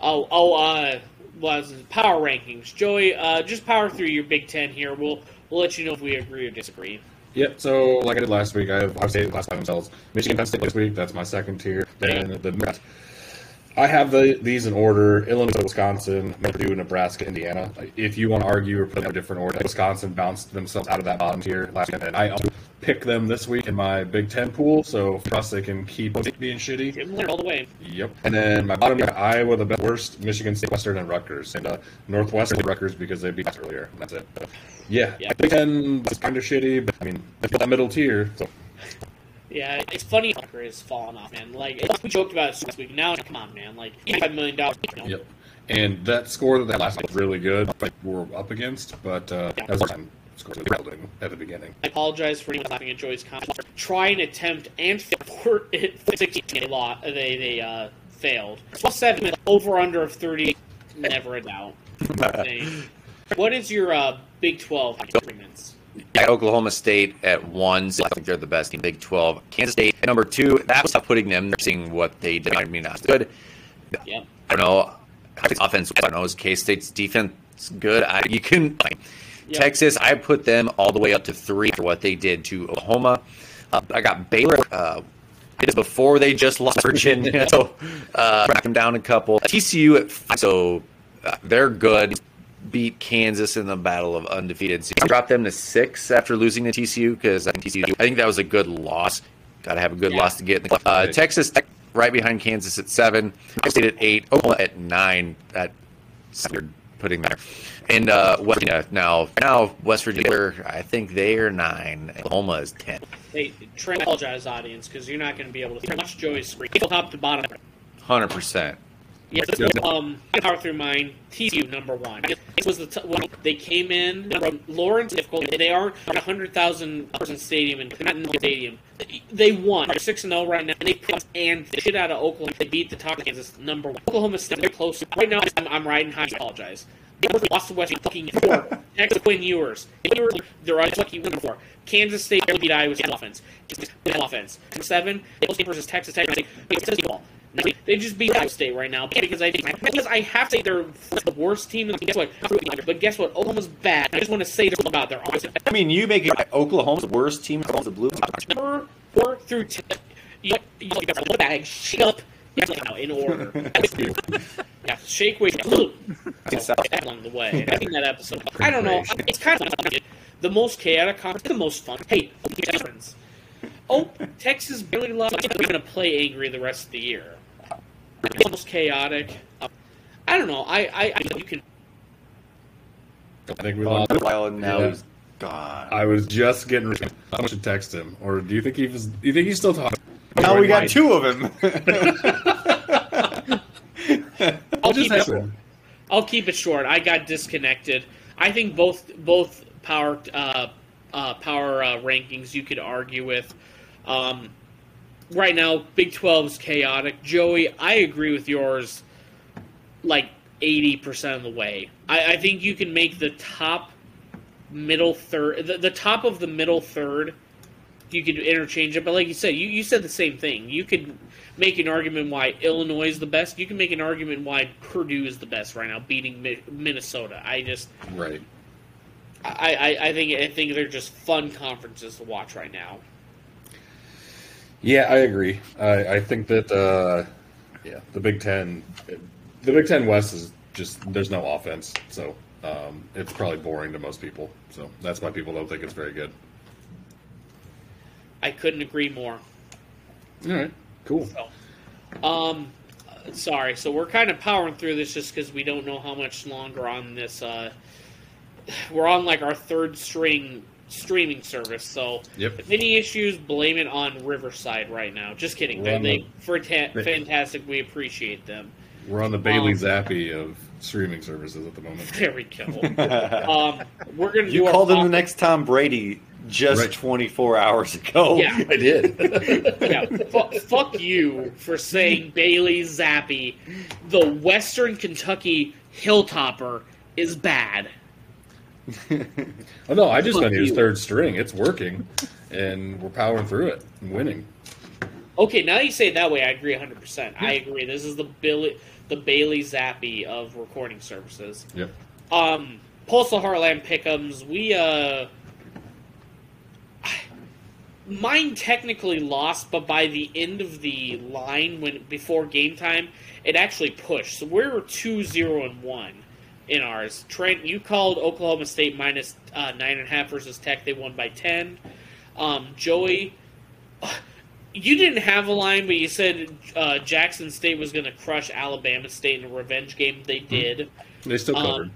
Oh, oh. Uh, was power rankings, Joey? Uh, just power through your Big Ten here. We'll we'll let you know if we agree or disagree. Yep. So, like I did last week, I have Ohio State classified themselves. Michigan, Penn State this week. That's my second tier. Then the. I have the these in order: Illinois, Wisconsin, Purdue, Nebraska, Indiana. If you want to argue or put them in a different order, Wisconsin bounced themselves out of that bottom tier last week, and I also pick them this week in my Big Ten pool. So, for us, they can keep being shitty. Them all the way. Yep. And then my bottom, Iowa, the best, worst, Michigan State, Western, and Rutgers. And uh, Northwestern, Rutgers because they beat us earlier. That's it. But, yeah, Yeah. Big Ten was kind of shitty, but I mean, it's that middle tier. So Yeah, it's funny. Tucker is falling off, man. Like we joked about it last week. Now, come on, man. Like five million dollars. Yep. And that score that they had last night was really good. Like we're up against, but uh, that was the time score they were building at the beginning. I apologize for anyone laughing at Joey's comment. Try and attempt and for it sixteen they lost. They they uh, failed. Plus seven over under of thirty. Never a doubt. [LAUGHS] what is your uh, Big Twelve agreements? Yeah, Oklahoma State at one. So I think they're the best in Big 12. Kansas State at number two. That was tough putting them. There seeing what they did. I mean, not good. Yep. I don't know. I think offense. I don't know. Is K State's defense good? I, you can. Like, Yep. Texas. I put them all the way up to three for what they did to Oklahoma. Uh, I got Baylor. Uh, it is before they just lost Virginia, [LAUGHS] so uh, back them down a couple. TCU at five, so uh, they're good. Beat Kansas in the battle of undefeated. So drop them to six after losing to TCU because I think TCU. I think that was a good loss. Got to have a good Yeah. loss to get in the. Uh, Texas Tech right behind Kansas at seven. Ohio State at eight. Oklahoma at nine. That weird putting there. And uh, West Virginia now now West Virginia. I think they are nine. Oklahoma is ten. Hey, Trent, apologize, audience, because you're not going to be able to watch Joey's screen. Top to bottom. Hundred percent. Yeah, this was, um, I power through mine. TCU number one. This was the t- when they came in from Lawrence. Difficult. They aren't a hundred thousand person stadium and not in the stadium. They won. They're six and zero right now. And they and the shit out of Oklahoma. They beat the top of Kansas number one. Oklahoma State. They're close. Right now, I'm, I'm riding high. I apologize. They lost to West fucking four. [LAUGHS] Texas Quinn Ewers. Ewers, they're on lucky win before. Kansas State barely beat Iowa State offense. Offense. Seven. They State versus Texas Tech. Texas ball. They just beat Iowa State right now because I because I have to say they're the worst team. And guess what? But guess what? Oklahoma's bad. I just want to say this about their offense. I mean, you make it Oklahoma's the worst team. Oklahoma's the blue. Number four through ten. You, you, got a bag. Shake up. Now, in order. [LAUGHS] yeah, shake weight [LAUGHS] along the way. I think that episode. I don't know. It's kind of the most chaotic, the most fun. Hey, friends. Oh, Texas barely lost. They're going to play angry the rest of the year. It's almost chaotic. I don't know. I, I, I you can. I think we Oh, a while and now Yeah. he's gone. I was just getting. I should text him, or do you think he was? Do you think he's still talking? now we got two of him. [LAUGHS] I'll just keep text it. him. I'll keep it short. I got disconnected. I think both both power uh, uh, power uh, rankings you could argue with. Um, right now, Big 12 is chaotic. Joey, I agree with yours. Like eighty percent of the way. I, I think you can make the top middle third, the, the top of the middle third. You could interchange it, but like you said, you, you said the same thing. You could make an argument why Illinois is the best. You can make an argument why Purdue is the best right now, beating Mi- Minnesota. I just, Right. I, I, I think, I think they're just fun conferences to watch right now. Yeah, I agree. I, I think that uh, yeah, the Big Ten, the Big Ten West is just there's no offense, so um, it's probably boring to most people. So that's why people don't think it's very good. I couldn't agree more. All right, cool. Um, sorry. So we're kind of powering through this just because we don't know how much longer on this. Uh, we're on like our third string streaming service. So Yep. if any issues, blame it on Riverside right now. Just kidding. We're They, the- for ta- fantastic. We appreciate them. We're on the Bailey Um, Zappe of streaming services at the moment. [LAUGHS] There we go. [LAUGHS] um, we're gonna you called him the next Tom Brady just Right. 24 hours ago. Yeah. [LAUGHS] I did. yeah, fu- fuck you for saying Bailey Zappe, the Western Kentucky Hilltopper, is bad. [LAUGHS] oh no, I just got his you. third string. It's working, and we're powering through it and winning. Okay, now you say it that way, I agree 100%. I agree. This is the Billy, the Bailey Zappe of recording services. Yep. Um, Postal Heartland Pickums, we, uh. Mine technically lost, but by the end of the line, when before game time, it actually pushed. So we were 2 0 and 1 in ours. Trent, you called Oklahoma State minus uh, 9.5 versus Tech. They won by 10. Um, Joey, you didn't have a line, but you said uh, Jackson State was going to crush Alabama State in a revenge game. They did. They still Um, covered.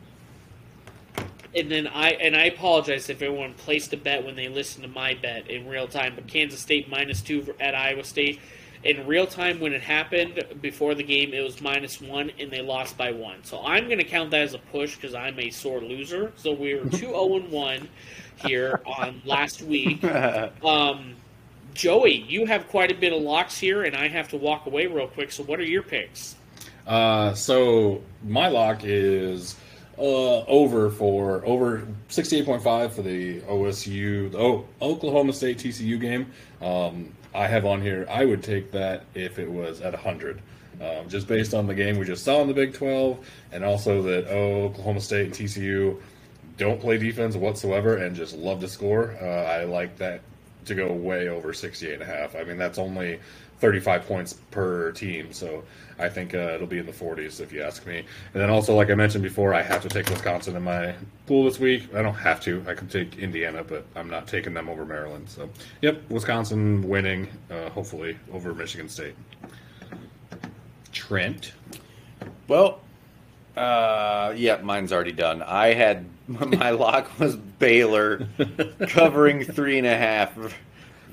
And then I and I apologize if everyone placed a bet when they listened to my bet in real time. But Kansas State minus two at Iowa State in real time when it happened before the game, it was minus one, and they lost by one. So I'm going to count that as a push because I'm a sore loser. So we were two zero and one here on last week. [LAUGHS] Um, Joey, you have quite a bit of locks here, and I have to walk away real quick. So what are your picks? Uh, so my lock is uh, over for over 68.5 for the OSU, the o- Oklahoma State TCU game. Um, I have on here, I would take that if it was at 100. Um, just based on the game we just saw in the Big 12, and also that oh, Oklahoma State and TCU don't play defense whatsoever and just love to score. Uh, I like that to go way over 68 and a half. I mean, that's only 35 points per team, so I think uh, it'll be in the 40s if you ask me. And then also, like I mentioned before, I have to take Wisconsin in my pool this week. I don't have to. I can take Indiana, but I'm not taking them over Maryland. So, yep, Wisconsin winning, uh, hopefully, over Michigan State. Trent. Well, uh, yeah, mine's already done. I had [LAUGHS] my lock was Baylor covering three and a half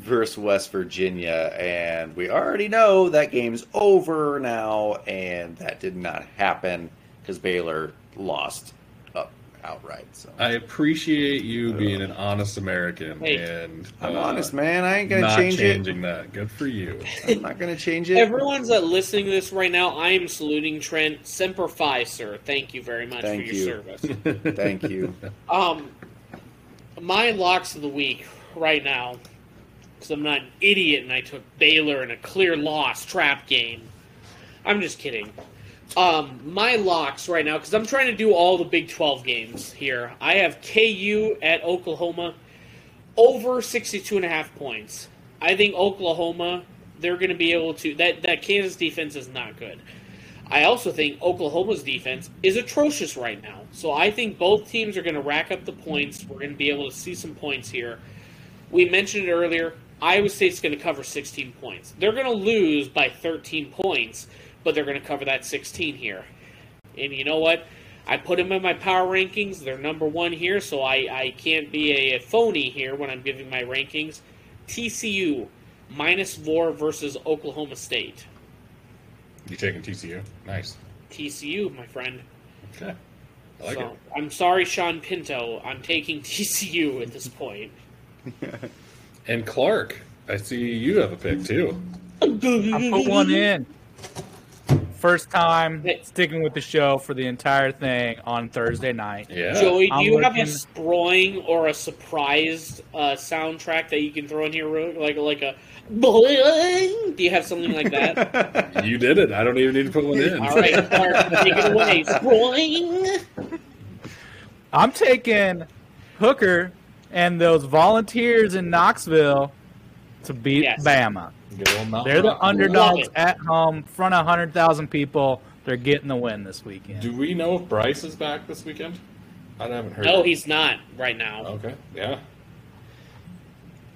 versus West Virginia, and we already know that game's over now, and that did not happen because Baylor lost. Uh, outright. So I appreciate you being an honest American Hey. and I'm uh, honest, man. I ain't gonna not change changing that. Good for you. [LAUGHS] I'm not gonna change it. Everyone's uh, listening to this right now. I am saluting Trent. Semper Fi, sir. Thank you very much Thank for you. your service. Thank you. [LAUGHS] Um, my locks of the week right now, because I'm not an idiot and I took Baylor in a clear loss trap game. I'm just kidding. Um, my locks right now, because I'm trying to do all the Big 12 games here. I have KU at Oklahoma over 62 and a half points. I think Oklahoma, they're going to be able to. That, that Kansas defense is not good. I also think Oklahoma's defense is atrocious right now. So I think both teams are going to rack up the points. We're going to be able to see some points here. We mentioned it earlier. Iowa State's going to cover 16 points. They're going to lose by 13 points, but they're going to cover that 16 here. And you know what? I put them in my power rankings. They're number one here, so I, I can't be a, phony here when I'm giving my rankings. TCU minus four versus Oklahoma State. You taking TCU? Nice. TCU, my friend. Okay. I like so, I'm sorry, Sean Pinto. I'm taking [LAUGHS] TCU at this point. [LAUGHS] it. And Clark, I see you have a pick too. I put one in. First time sticking with the show for the entire thing on Thursday night. Yeah. Joey, do I'm you have a looking- sproing or a surprised uh, soundtrack that you can throw in here, Ro- like like a boing? Do you have something like that? [LAUGHS] You did it. I don't even need to put one in. All right, Clark, take it away. [LAUGHS] Sproing. I'm taking Hooker and those volunteers in Knoxville to beat Yes. Bama. Good old Mount They're the underdogs at home, front of 100,000 people. They're getting the win this weekend. Do we know if Bryce is back this weekend? I haven't heard. No, he's not right now. Okay. Yeah.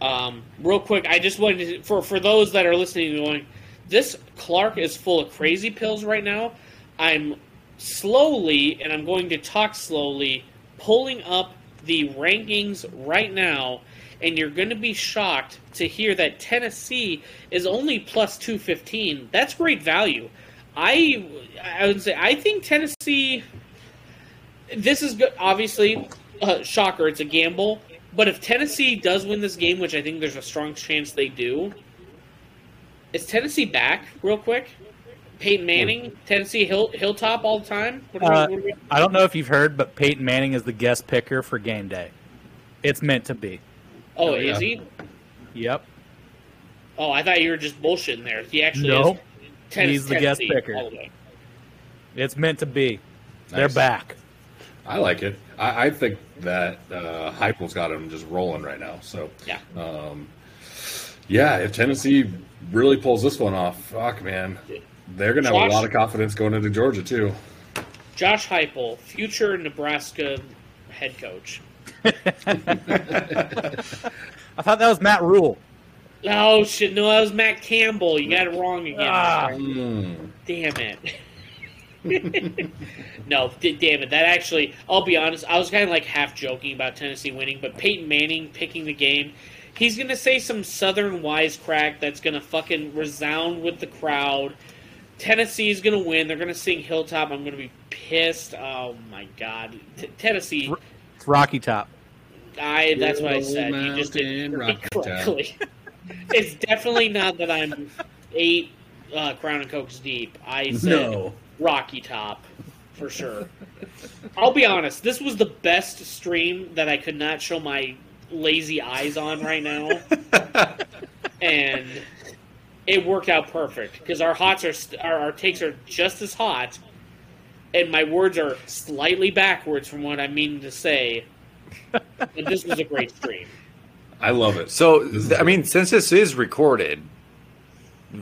Um, real quick, I just wanted to, for for those that are listening and going, this Clark is full of crazy pills right now. I'm slowly, and I'm going to talk slowly, pulling up the rankings right now, and you're going to be shocked to hear that Tennessee is only plus two fifteen. That's great value. I I would say I think Tennessee. This is good. Obviously, uh, shocker. It's a gamble. But if Tennessee does win this game, which I think there's a strong chance they do, is Tennessee back real quick? Peyton Manning, Tennessee Hill, Hilltop all the time. What Uh, we- I don't know if you've heard, but Peyton Manning is the guest picker for game day. It's meant to be. oh, Oh, is yeah. he? Yep. Oh, I thought you were just bullshitting there. He actually No. is. Tenn- He's the guest picker. the. It's meant to be. They're back. I like it. I, I think that uh, Heupel's got him just rolling right now. So Yeah. um, yeah, if Tennessee really pulls this one off, fuck man, they're gonna have a lot of confidence going into Georgia too. Josh Heupel, future Nebraska head coach. [LAUGHS] I thought that was Matt Rhule. Oh shit! No, that was Matt Campbell. You got it wrong again. Ah. Mm. Damn it. [LAUGHS] no, d- damn it. That actually, I'll be honest, I was kind of like half joking about Tennessee winning, but Peyton Manning picking the game, he's going to say some southern wisecrack that's going to fucking resound with the crowd. Tennessee's going to win. They're going to sing Hilltop. I'm going to be pissed. Oh my god. T- Tennessee, It's Rocky Top. I that's what I said. You just did [LAUGHS] Rocky Top. correctly. [LAUGHS] it's definitely not that I'm eight uh, Crown and Cokes deep. I said No. Rocky Top for sure. I'll be honest. This was the best stream that I could not show my lazy eyes on right now, [LAUGHS] and it worked out perfect because our hots are st- our, our takes are just as hot, and my words are slightly backwards from what I mean to say. But this was a great stream. I love it. So, th- I mean, since this is recorded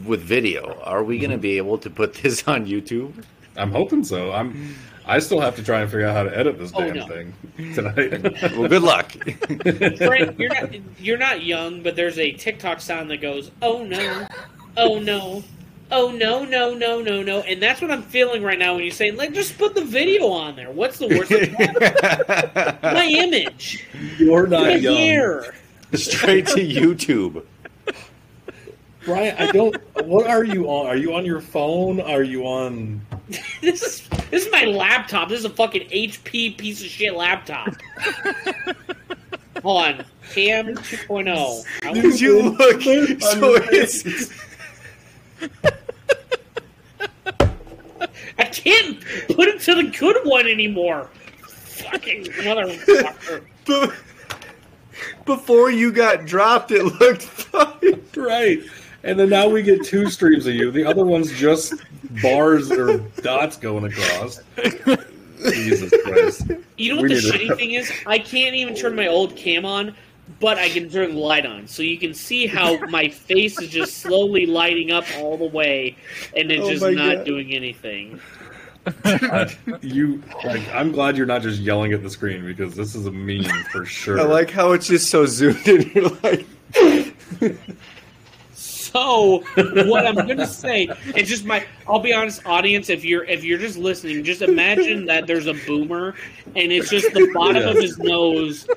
with video, are we going to be able to put this on YouTube? I'm hoping so. I'm. I still have to try and figure out how to edit this Oh, damn no. thing tonight. [LAUGHS] Well, good luck. Brent, you're not you're not young, but there's a TikTok sound that goes, "Oh no, oh no, oh no, no, no, no, no," and that's what I'm feeling right now when you're saying, "Like, just put the video on there." What's the worst? [LAUGHS] My image. You're Put not it young, here. Straight to YouTube. Brian, I don't. What are you on? Are you on your phone? Are you on [LAUGHS] this is this is my laptop. This is a fucking HP piece of shit laptop. [LAUGHS] Hold on, Cam 2.0. I want- Did you look? So it's I can't put it to the good one anymore. Fucking motherfucker. [LAUGHS] be- before you got dropped, it looked fine. Right. And then now we get two streams of you. The other one's just bars or dots going across. Jesus Christ. You know We what the need to- shitty thing is? I can't even turn my old cam on, but I can turn the light on, so you can see how [LAUGHS] my face is just slowly lighting up all the way, and it's Oh just not God. doing anything. Uh, [LAUGHS] you like I'm glad you're not just yelling at the screen because this is a meme for [LAUGHS] sure. I like how it's just so zoomed in. You're like, So what I'm gonna say is just my I'll be honest, audience, if you're if you're just listening, just imagine that there's a boomer and it's just the bottom of his nose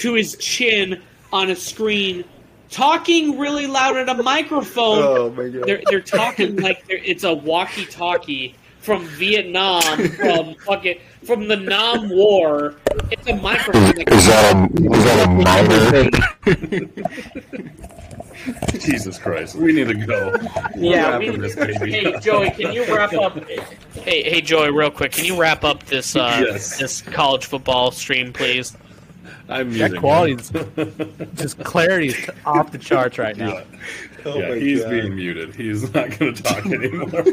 to his chin on a screen talking really loud at a microphone. oh my god. They're they're talking [LAUGHS] like they're, it's a walkie-talkie from Vietnam, from fucking from the Nam War. It's a microphone. That Is that a is that a minor? [LAUGHS] Jesus Christ. We need to go. Yeah, We're we, wrapping this baby hey. Joey, can you wrap up? Hey, hey Joey, real quick, can you wrap up this uh, [LAUGHS] Yes. this college football stream, please? I'm That using quality's him. [LAUGHS] just clarity's off the charts right now. Yeah, [LAUGHS] Oh yeah he's God. being muted. He's not going to talk anymore. [LAUGHS]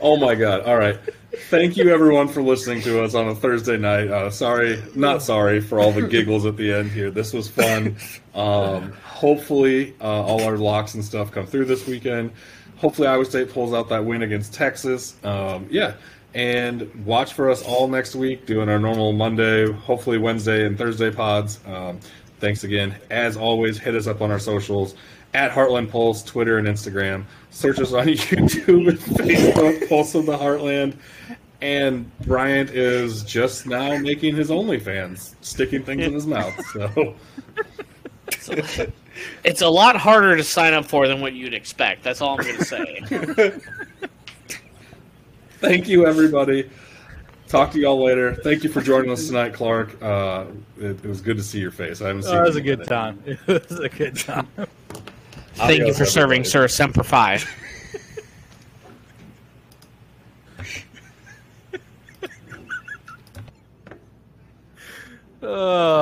oh my god! All right. Thank you everyone for listening to us on a Thursday night. Uh, sorry, not sorry for all the giggles at the end here. This was fun. Um, hopefully, uh, all our locks and stuff come through this weekend. Hopefully, Iowa State pulls out that win against Texas. Um, yeah, and watch for us all next week doing our normal Monday, hopefully Wednesday and Thursday pods. Um, thanks again. As always, hit us up on our socials at Heartland Pulse, Twitter and Instagram. Search us on [LAUGHS] YouTube and Facebook, Pulse of the Heartland. And Bryant is just now making his OnlyFans, sticking things in his mouth. So It's a lot harder to sign up for than what you'd expect. That's all I'm going to say. [LAUGHS] thank you, everybody. Talk to y'all later. Thank you for joining us tonight, Clark. Uh, it, it was good to see your face. I haven't seen Oh, it was a good minute. time. [LAUGHS] It was a good time. Thank you Adios, for serving, sir. Semper Fi. [LAUGHS] [LAUGHS] Oh.